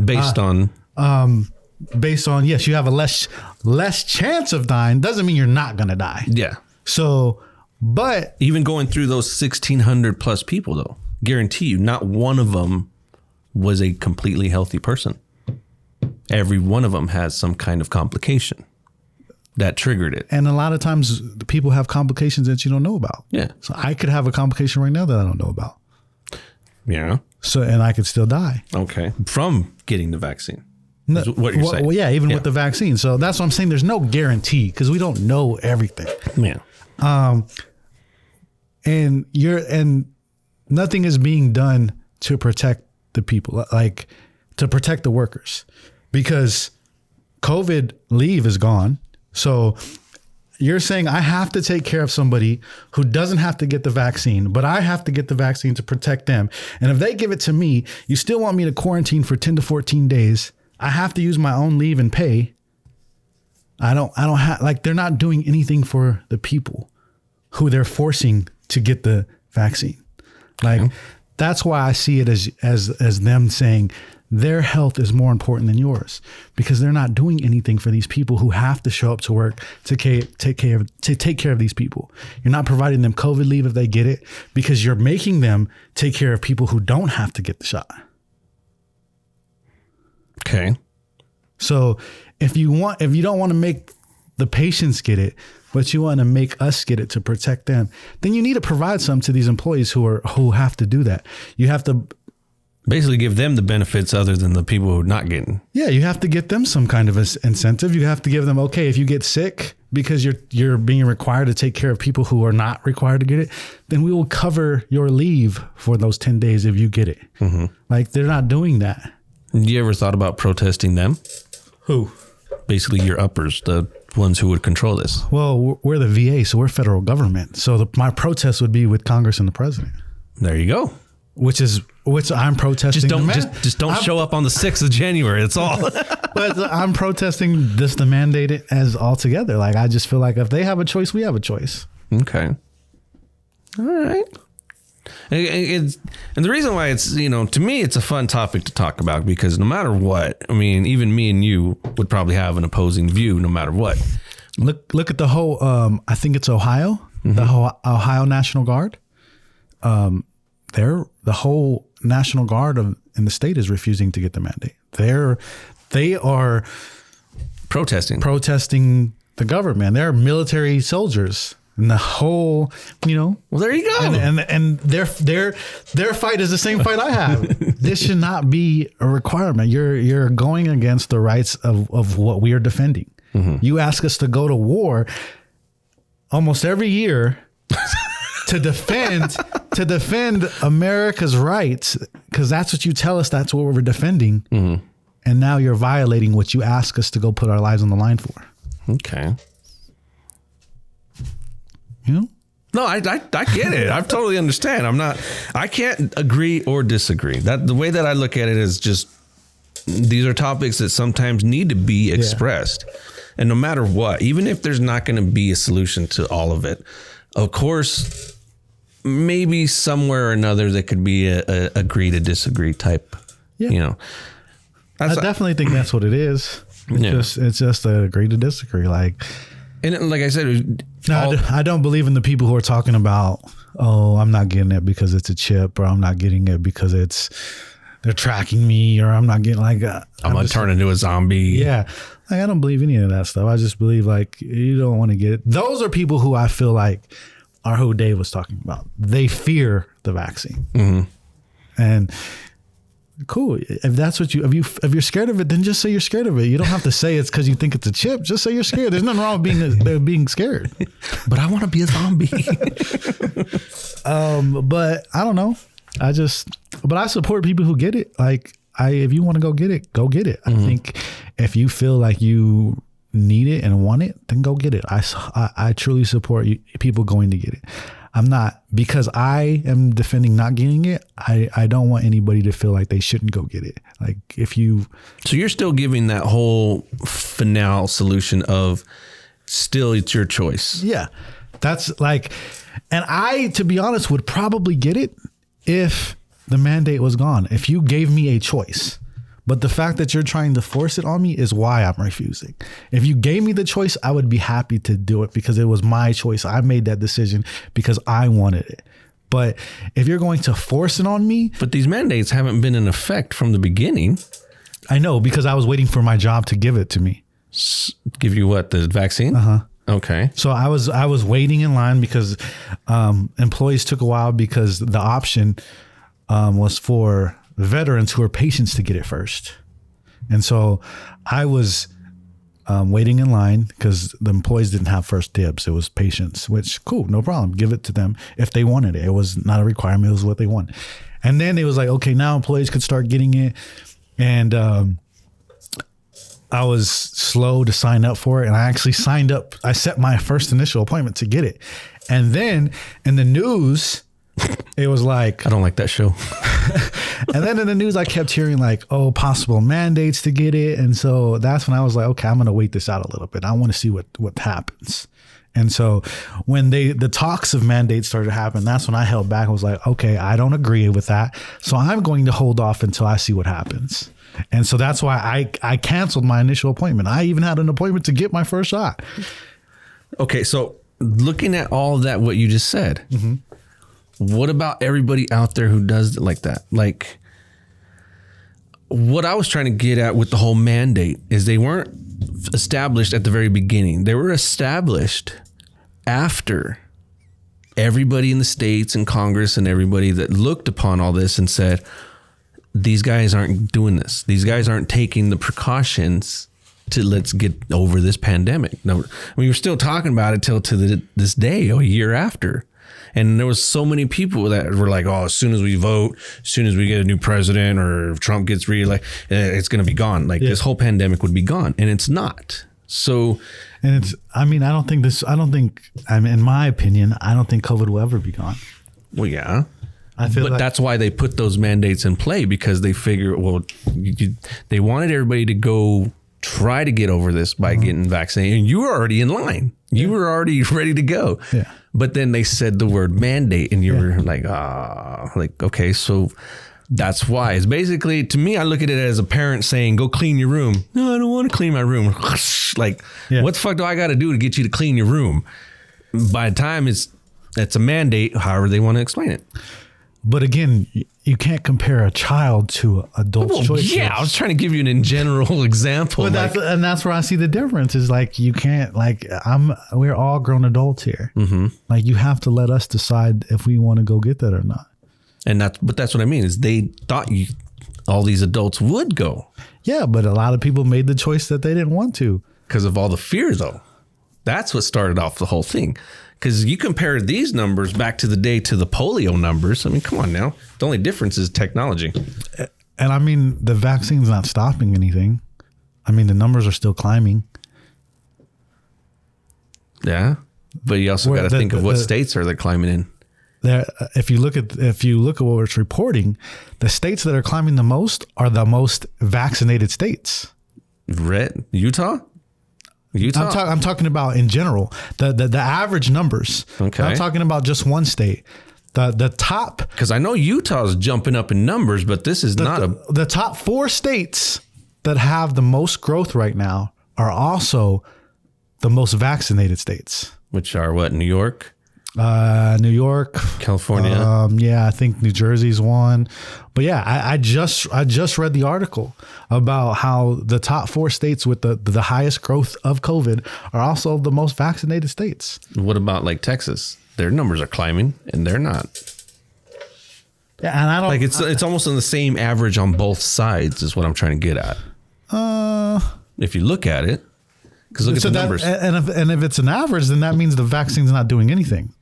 Based ah, on um, Based on, yes, you have a less, less chance of dying. Doesn't mean you're not going to die. yeah, So, but even going through those 1600 plus people though, guarantee you, not one of them was a completely healthy person. Every one of them has some kind of complication that triggered it. and a lot of times people have complications that you don't know about. Yeah, So I could have a complication right now that I don't know about. yeah, So and I could still die. okay. From getting the vaccine, No, what you're well, saying. well, yeah, even Yeah. with the vaccine. So that's what I'm saying. There's no guarantee because we don't know everything. yeah. Um, and you're and nothing is being done to protect the people, like to protect the workers, because COVID leave is gone. So you're saying I have to take care of somebody who doesn't have to get the vaccine, but I have to get the vaccine to protect them. And if they give it to me, you still want me to quarantine for 10 to 14 days. I have to use my own leave and pay. I don't I don't have like they're not doing anything for the people who they're forcing to get the vaccine. Like that's why I see it as as as them saying their health is more important than yours because they're not doing anything for these people who have to show up to work to take care of to take care of these people. You're not providing them COVID leave if they get it because you're making them take care of people who don't have to get the shot. Okay. So if you want, if you don't want to make the patients get it, but you want to make us get it to protect them, then you need to provide some to these employees who are who have to do that. You have to, Basically, give them the benefits other than the people who are not getting. yeah, you have to get them some kind of a incentive. You have to give them, okay, if you get sick because you're you're being required to take care of people who are not required to get it, then we will cover your leave for those ten days if you get it. Mm-hmm. Like they're not doing that. You ever thought about protesting them? Who? Basically, your uppers, the ones who would control this. Well, we're- we're the VA, so we're federal government. So the, my protest would be with Congress and the president. There you go. Which is which I'm protesting. Just don't the just, just don't show up on the sixth of January. That's all. But I'm protesting this the mandate it as altogether. Like I just feel like if they have a choice, we have a choice. okay. All right. It's, and the reason why it's you know to me it's a fun topic to talk about because no matter what I mean even me and you would probably have an opposing view no matter what Look look at the whole. Um, I think it's Ohio, the whole Ohio National Guard. Um, they're the whole National Guard of in the state is refusing to get the mandate. They're they are protesting protesting the government. They're military soldiers. And the whole, you know, well there you go and and and their their their fight is the same fight I have. this should not be a requirement. You're you're going against the rights of of what we are defending. Mm-hmm. You ask us to go to war almost every year to defend to defend America's rights because that's what you tell us. That's what we're defending. Mm-hmm. And now you're violating what you ask us to go put our lives on the line for. okay You know. No, I, I I get it. I totally understand. I'm not. I can't agree or disagree. That the way that I look at it is just these are topics that sometimes need to be expressed, and no matter what, even if there's not going to be a solution to all of it, of course, maybe somewhere or another there could be a, a agree to disagree type. Yeah. You know, I that's definitely think that's what it is. It's Yeah. just it's just a agree to disagree. Like and like I said, No, I all- d- I don't believe in the people who are talking about, oh, I'm not getting it because it's a chip, or I'm not getting it because it's they're tracking me, or I'm not getting like uh, I'm gonna just- turn into a zombie. Yeah, like I don't believe any of that stuff. I just believe like you don't want to get it. Those are people who I feel like are who Dave was talking about. They fear the vaccine. Mm-hmm. And cool. If that's what you if you if you're scared of it, then just say you're scared of it. You don't have to say it's because you think it's a chip. Just say you're scared. There's nothing wrong with being uh, being scared. But I want to be a zombie. Um, but I don't know. I just, but I support people who get it. Like, I, if you want to go get it, go get it. I mm-hmm. think if you feel like you need it and want it, then go get it. I I truly support you, people going to get it. I'm not because I am defending not getting it. I, I don't want anybody to feel like they shouldn't go get it. Like if you, so you're still giving that whole finale solution of still it's your choice. Yeah. That's like, and I, to be honest, would probably get it if the mandate was gone. If you gave me a choice. But the fact that you're trying to force it on me is why I'm refusing. If you gave me the choice, I would be happy to do it because it was my choice. I made that decision because I wanted it. But if you're going to force it on me, But these mandates haven't been in effect from the beginning. I know because I was waiting for my job to give it to me. Give you what the vaccine? Uh huh. Okay. So I was I was waiting in line because um, employees took a while because the option um, was for veterans who are patients to get it first, and so I was um, waiting in line because the employees didn't have first dibs. It was patients, which cool, no problem. Give it to them if they wanted it. It was not a requirement. It was what they wanted. And then it was like, okay, now employees could start getting it, and um, I was slow to sign up for it, and I actually signed up. I set my first initial appointment to get it, and then in the news, it was like, I don't like that show. and then in the news, I kept hearing like, oh, possible mandates to get it, and so that's when I was like, okay, I'm gonna wait this out a little bit. I want to see what what happens. And so when they the talks of mandates started to happen, that's when I held back. I was like, okay, I don't agree with that. So I'm going to hold off until I see what happens. And so that's why I I canceled my initial appointment. I even had an appointment to get my first shot. Okay, so looking at all that, what you just said, mm-hmm. What about everybody out there who does it like that? Like, what I was trying to get at with the whole mandate is they weren't established at the very beginning. They were established after everybody in the states and Congress and everybody that looked upon all this and said, these guys aren't doing this. These guys aren't taking the precautions to let's get over this pandemic. No, we were still talking about it till to the, this day, a year after. And there was so many people that were like, "Oh, as soon as we vote, as soon as we get a new president, or if Trump gets reelected, eh, it's going to be gone. Like this whole pandemic would be gone, and it's not. So, And it's I mean, I don't think this I don't think I mean in my opinion, I don't think COVID will ever be gone. well, yeah, I feel but like that's why they put those mandates in play because they figure, well, you, you- they wanted everybody to go try to get over this by getting vaccinated, and you were already in line. You were already ready to go. Yeah. But then they said the word mandate, and you were like, ah, like okay, so. That's why. It's basically to me. I look at it as a parent saying, "Go clean your room." No, I don't want to clean my room. like, Yeah. what the fuck do I got to do to get you to clean your room? By the time it's it's a mandate, however they want to explain it. But again, you can't compare a child to adult Well, choices. yeah, I was trying to give you an in general example. But like- that's and that's where I see the difference is like you can't like I'm we're all grown adults here. Mm-hmm. Like you have to let us decide if we want to go get that or not. and that's but that's what I mean is they thought you all these adults would go Yeah, but a lot of people made the choice that they didn't want to. because of all the fear though. That's what started off the whole thing. Because you compare these numbers back to the day to the polio numbers. I mean, come on now. The only difference is technology. And I mean, the vaccine's not stopping anything. I mean, the numbers are still climbing. Yeah. But you also got to think of what the- states are they climbing in. There, if you look at if you look at what it's reporting, the states that are climbing the most are the most vaccinated states. Red Utah? Utah? I'm, talk, I'm talking about in general the the, the average numbers. Okay. I'm talking about just one state. The the top Because I know Utah's jumping up in numbers, but this is not a the top four states that have the most growth right now are also the most vaccinated states. which are what New York, Uh, New York, California. Um, yeah, I think New Jersey's one, but yeah, I, I just I just read the article about how the top four states with the the highest growth of COVID are also the most vaccinated states. what about like Texas? Their numbers are climbing, and they're not. Yeah, and I don't Like it's it's almost on the same average on both sides is what I'm trying to get at. uh If you look at it, because look at the that, numbers. and if and if it's an average, then that means the vaccine's not doing anything.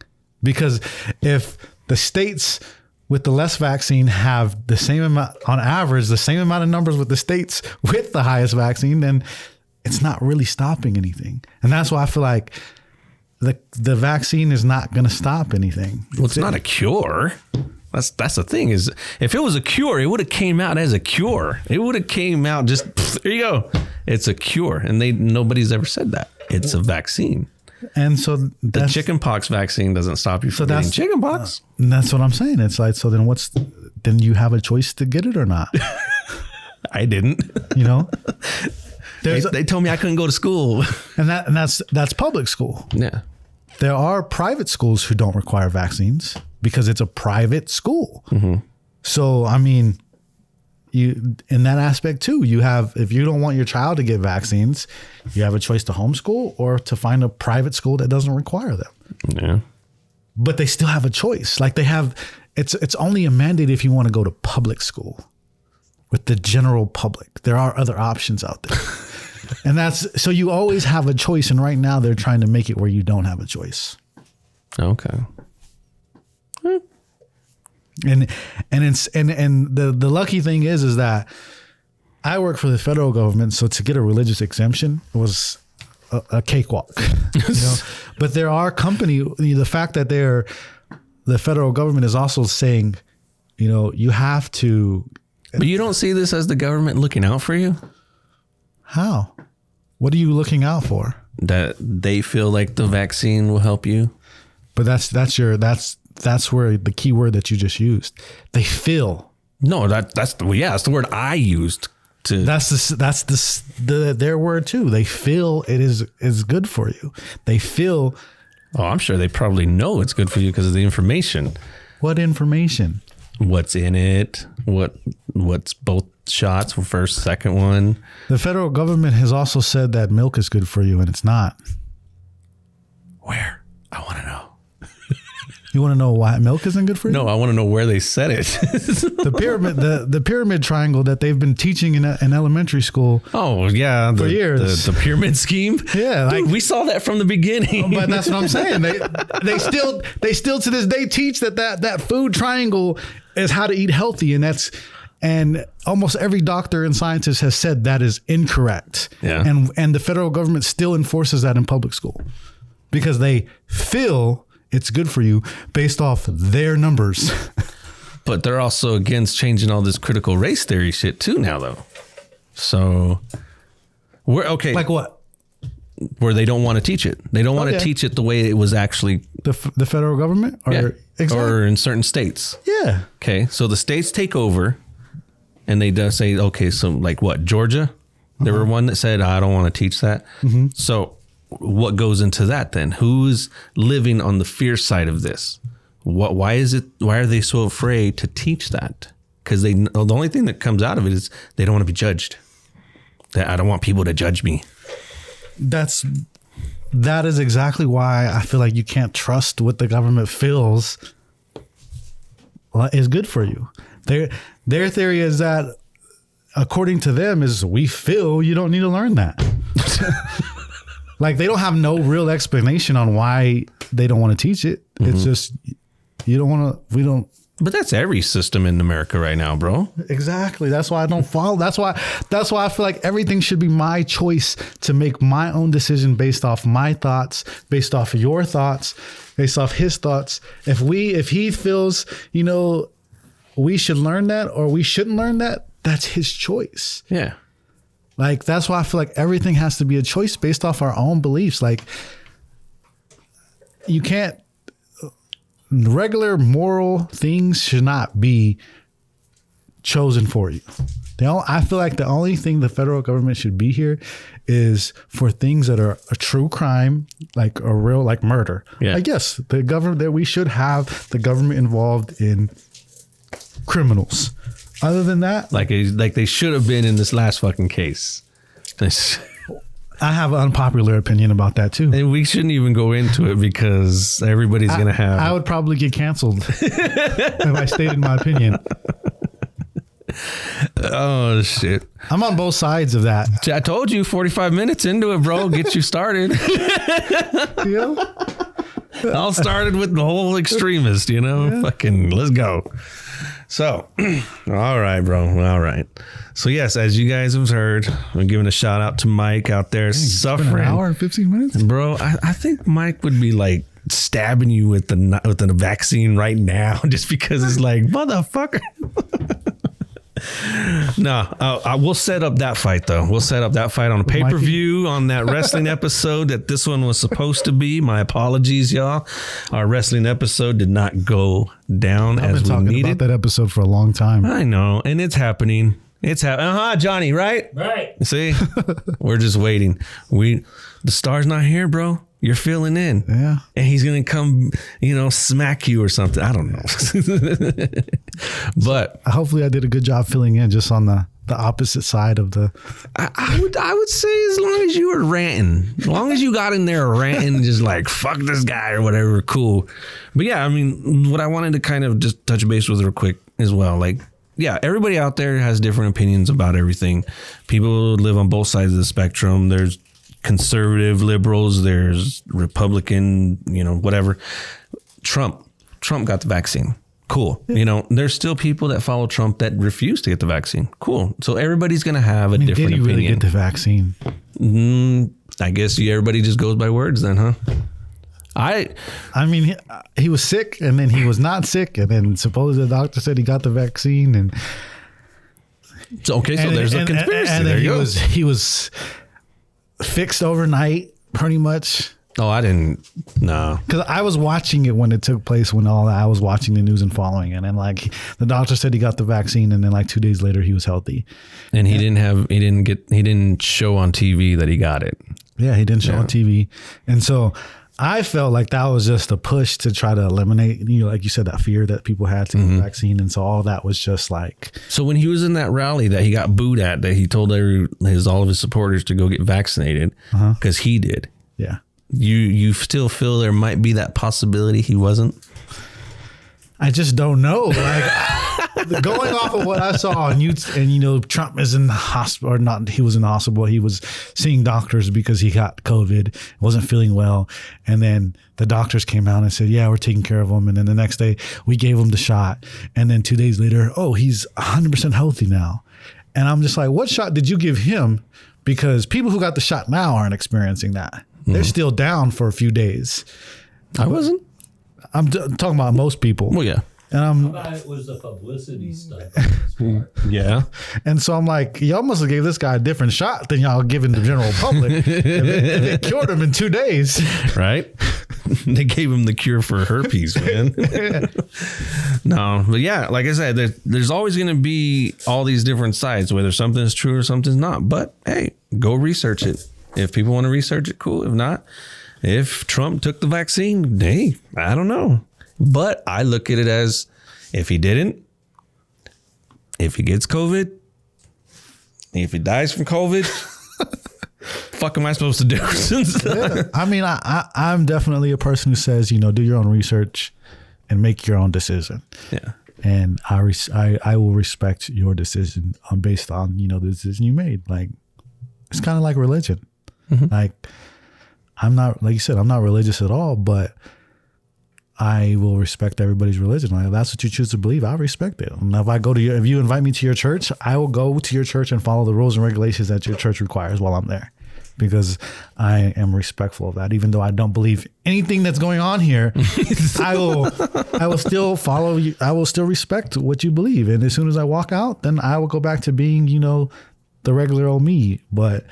Because if the states with the less vaccine have the same amount on average, the same amount of numbers with the states with the highest vaccine, then it's not really stopping anything. And that's why I feel like the the vaccine is not going to stop anything. well, it's not a cure. That's that's the thing is if it was a cure, it would have came out as a cure. It would have came out just there you go. It's a cure, and they nobody's ever said that. It's a vaccine. And so The chickenpox vaccine doesn't stop you from getting that's- chickenpox. and uh, that's what I'm saying. It's like so then what's then you have a choice to get it or not. I didn't. You know? They, a- they told me I couldn't go to school. and that and that's that's public school. yeah. There are private schools who don't require vaccines because it's a private school. Mm-hmm. So I mean, you in that aspect too. You have if you don't want your child to get vaccines, you have a choice to homeschool or to find a private school that doesn't require them. Yeah. But they still have a choice. Like they have, it's it's only a mandate if you want to go to public school with the general public. There are other options out there. And that's so you always have a choice. And right now they're trying to make it where you don't have a choice. Okay. And and it's and and the the lucky thing is is that I work for the federal government, so to get a religious exemption was a, a cakewalk, you know. But there are company the fact that they're the federal government is also saying, you know, you have to But you don't see this as the government looking out for you? how? What are you looking out for? That they feel like the vaccine will help you? But that's that's your that's that's where the key word that you just used. They feel No, that that's the well, yeah, that's the word I used to That's the that's the the their word too. They feel it is is good for you. They feel Oh, I'm sure they probably know it's good for you because of the information. what information? What's in it? What what's both shots, first, second one? The federal government has also said that milk is good for you, and it's not. Where? I want to know. You want to know why milk isn't good for you? No, I want to know where they said it. The pyramid, the, the pyramid triangle that they've been teaching in, in elementary school. oh yeah, the, years. the, the pyramid scheme. Yeah, like- Dude, we saw that from the beginning. Oh, but that's what I'm saying. They they still they still to this day teach that that that food triangle is how to eat healthy, and that's and almost every doctor and scientist has said that is incorrect. Yeah. And and the federal government still enforces that in public school because they feel it's good for you based off their numbers. But they're also against changing all this critical race theory shit too now though. So we're okay. like what? where they don't want to teach it. They don't want to teach it the way it was actually The, f- the federal government or yeah, exactly. or in certain states. yeah. Okay. So the states take over and they do say, okay, so like what, Georgia? There were uh-huh. one that said, I don't want to teach that. Mm-hmm. So what goes into that then? Who's living on the fear side of this? What, why is it, why are they so afraid to teach that? Because they, the only thing that comes out of it is they don't want to be judged. That I don't want people to judge me. that's that is exactly why I feel like you can't trust what the government feels is good for you. Their their theory is that according to them is we feel you don't need to learn that. like they don't have no real explanation on why they don't want to teach it. It's mm-hmm. just you don't want to we don't But that's every system in America right now, bro. Exactly. That's why I don't follow. That's why. That's why I feel like everything should be my choice to make my own decision based off my thoughts, based off your thoughts, based off his thoughts. If we, if he feels, you know, we should learn that or we shouldn't learn that, that's his choice. Yeah. Like that's why I feel like everything has to be a choice based off our own beliefs. Like you can't regular moral things should not be chosen for you. The only, I feel like the only thing the federal government should be here is for things that are a true crime, like a real like murder. Yeah. I guess the government that we should have the government involved in criminals. Other than that, Like like they should have been in this last fucking case. I have an unpopular opinion about that too. And we shouldn't even go into it because everybody's gonna have. I would probably get canceled if I stated my opinion. oh shit! I'm on both sides of that. I told you, 45 minutes into it, bro. Get you started. All started with the whole extremist, you know? Fucking let's go. So, all right, bro. All right. So, yes, as you guys have heard, I'm giving a shout out to Mike out there an suffering. hour and 15 minutes. Bro, I, I think Mike would be like stabbing you with the with the vaccine right now just because it's like, motherfucker. no, uh, I will set up that fight though. We'll set up that fight on a pay per view on that wrestling episode that this one was supposed to be. My apologies, y'all. Our wrestling episode did not go down I've as been we talking needed. about that episode for a long time. I know, and it's happening. It's happening. Uh huh, Johnny. Right? Right. See, we're just waiting. We the star's not here, bro. You're filling in. Yeah. And he's gonna come, you know, smack you or something. I don't know. but Hopefully, I did a good job filling in just on the, the opposite side of the. I, I would I would say as long as you were ranting, as long as you got in there ranting, just like fuck this guy or whatever, cool. But yeah, I mean, what I wanted to kind of just touch base with real quick as well, like. Yeah, everybody out there has different opinions about everything. People live on both sides of the spectrum. There's conservative liberals, there's Republican, you know, whatever. Trump, Trump got the vaccine. Cool. You know, there's still people that follow Trump that refuse to get the vaccine. Cool. So everybody's going to have a I mean, different did really opinion. get the vaccine? Mm, I guess you, everybody just goes by words then, huh? I I mean, he, he was sick and then he was not sick. And then supposedly the doctor said he got the vaccine. And, so, okay, so and there's a and- conspiracy. And, there then he you was, he was fixed overnight pretty much. oh, I didn't. No, Because I was watching it when it took place, when all that, I was watching the news and following it. And like the doctor said he got the vaccine, and then like two days later, he was healthy. and he didn't have. He didn't get. He didn't show on TV that he got it. Yeah, he didn't show on TV. And so I felt like that was just a push to try to eliminate, you know, like you said, that fear that people had to get the vaccine. And so all that was just like, So when he was in that rally that he got booed at, that he told every, his all of his supporters to go get vaccinated uh-huh. because he did. yeah. You you still feel there might be that possibility he wasn't. I just don't know. Like going off of what I saw, and you and you know, Trump is in the hospital, or not? He was in the hospital. He was seeing doctors because he got COVID, wasn't feeling well, and then the doctors came out and said, "Yeah, we're taking care of him." And then the next day, we gave him the shot, and then two days later, oh, he's 100 percent healthy now. And I'm just like, what shot did you give him? Because people who got the shot now aren't experiencing that. They're mm-hmm. still down for a few days. I wasn't. I'm t- talking about most people. Well, yeah, And I'm But it was a publicity stunt. yeah. And so I'm like, y'all must have gave this guy a different shot than y'all giving the general public. if, it, if it cured him in two days. right? they gave him the cure for herpes, man. no, but yeah, like I said, there, there's always going to be all these different sides, whether something's true or something's not. But hey, go research it. If people want to research it, cool. If not, if Trump took the vaccine, hey, I don't know. But I look at it as if he didn't, if he gets COVID, if he dies from COVID, fuck am I supposed to do? I mean, I, I, I'm definitely a person who says, you know, do your own research and make your own decision. yeah. And I, res- I, I will respect your decision on based on, you know, the decision you made. Like, it's kind of like religion. Mm-hmm. Like, I'm not, like you said, I'm not religious at all, but I will respect everybody's religion. Like, if that's what you choose to believe, I respect it. And if I go to your, if you invite me to your church, I will go to your church and follow the rules and regulations that your church requires while I'm there. Because I am respectful of that, even though I don't believe anything that's going on here, I will, I will still follow you. I will still respect what you believe, and as soon as I walk out, then I will go back to being, you know, the regular old me. But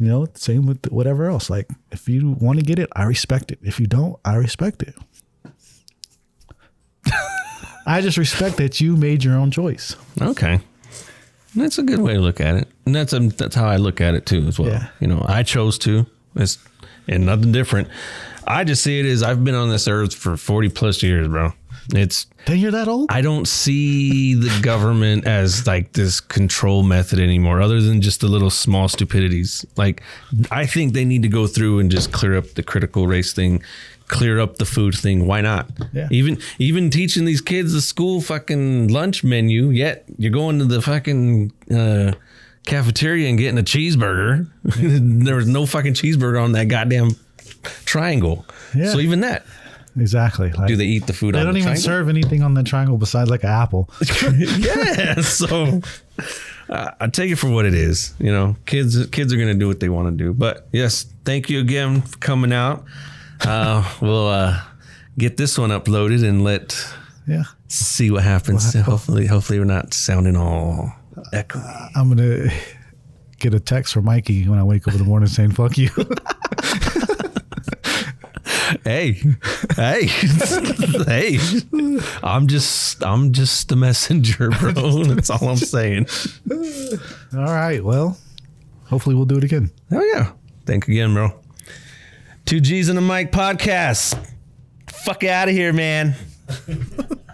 you know, same with whatever else. Like, if you want to get it, I respect it. If you don't, I respect it. I just respect that you made your own choice. Okay. That's a good way to look at it. And that's um that's how I look at it too as well. Yeah. You know, I chose to. It's and nothing different. I just see it as I've been on this earth for 40 plus years, bro. It's Dang, you're that old? I don't see the government as like this control method anymore, other than just the little small stupidities. Like, I think they need to go through and just clear up the critical race thing, clear up the food thing. Why not? Yeah. Even even teaching these kids the school fucking lunch menu. Yet you're going to the fucking uh, cafeteria and getting a cheeseburger. there was no fucking cheeseburger on that goddamn triangle. Yeah. So even that, Exactly. Like, do they eat the food? they on don't the even triangle? serve anything on the triangle besides like an apple. yeah. So uh, I take it for what it is. You know, kids kids are gonna do what they want to do. But yes, thank you again for coming out. Uh, we'll uh, get this one uploaded and let Yeah. see what happens. hopefully, hopefully we're not sounding all echoey. I'm gonna get a text from Mikey when I wake up in the morning saying "fuck you." Hey, hey, hey! I'm just I'm just the messenger, bro. That's all I'm saying. All right. Well, hopefully we'll do it again. Oh yeah. Thank you again, bro. Two G's and a mic podcast. Fuck out of here, man.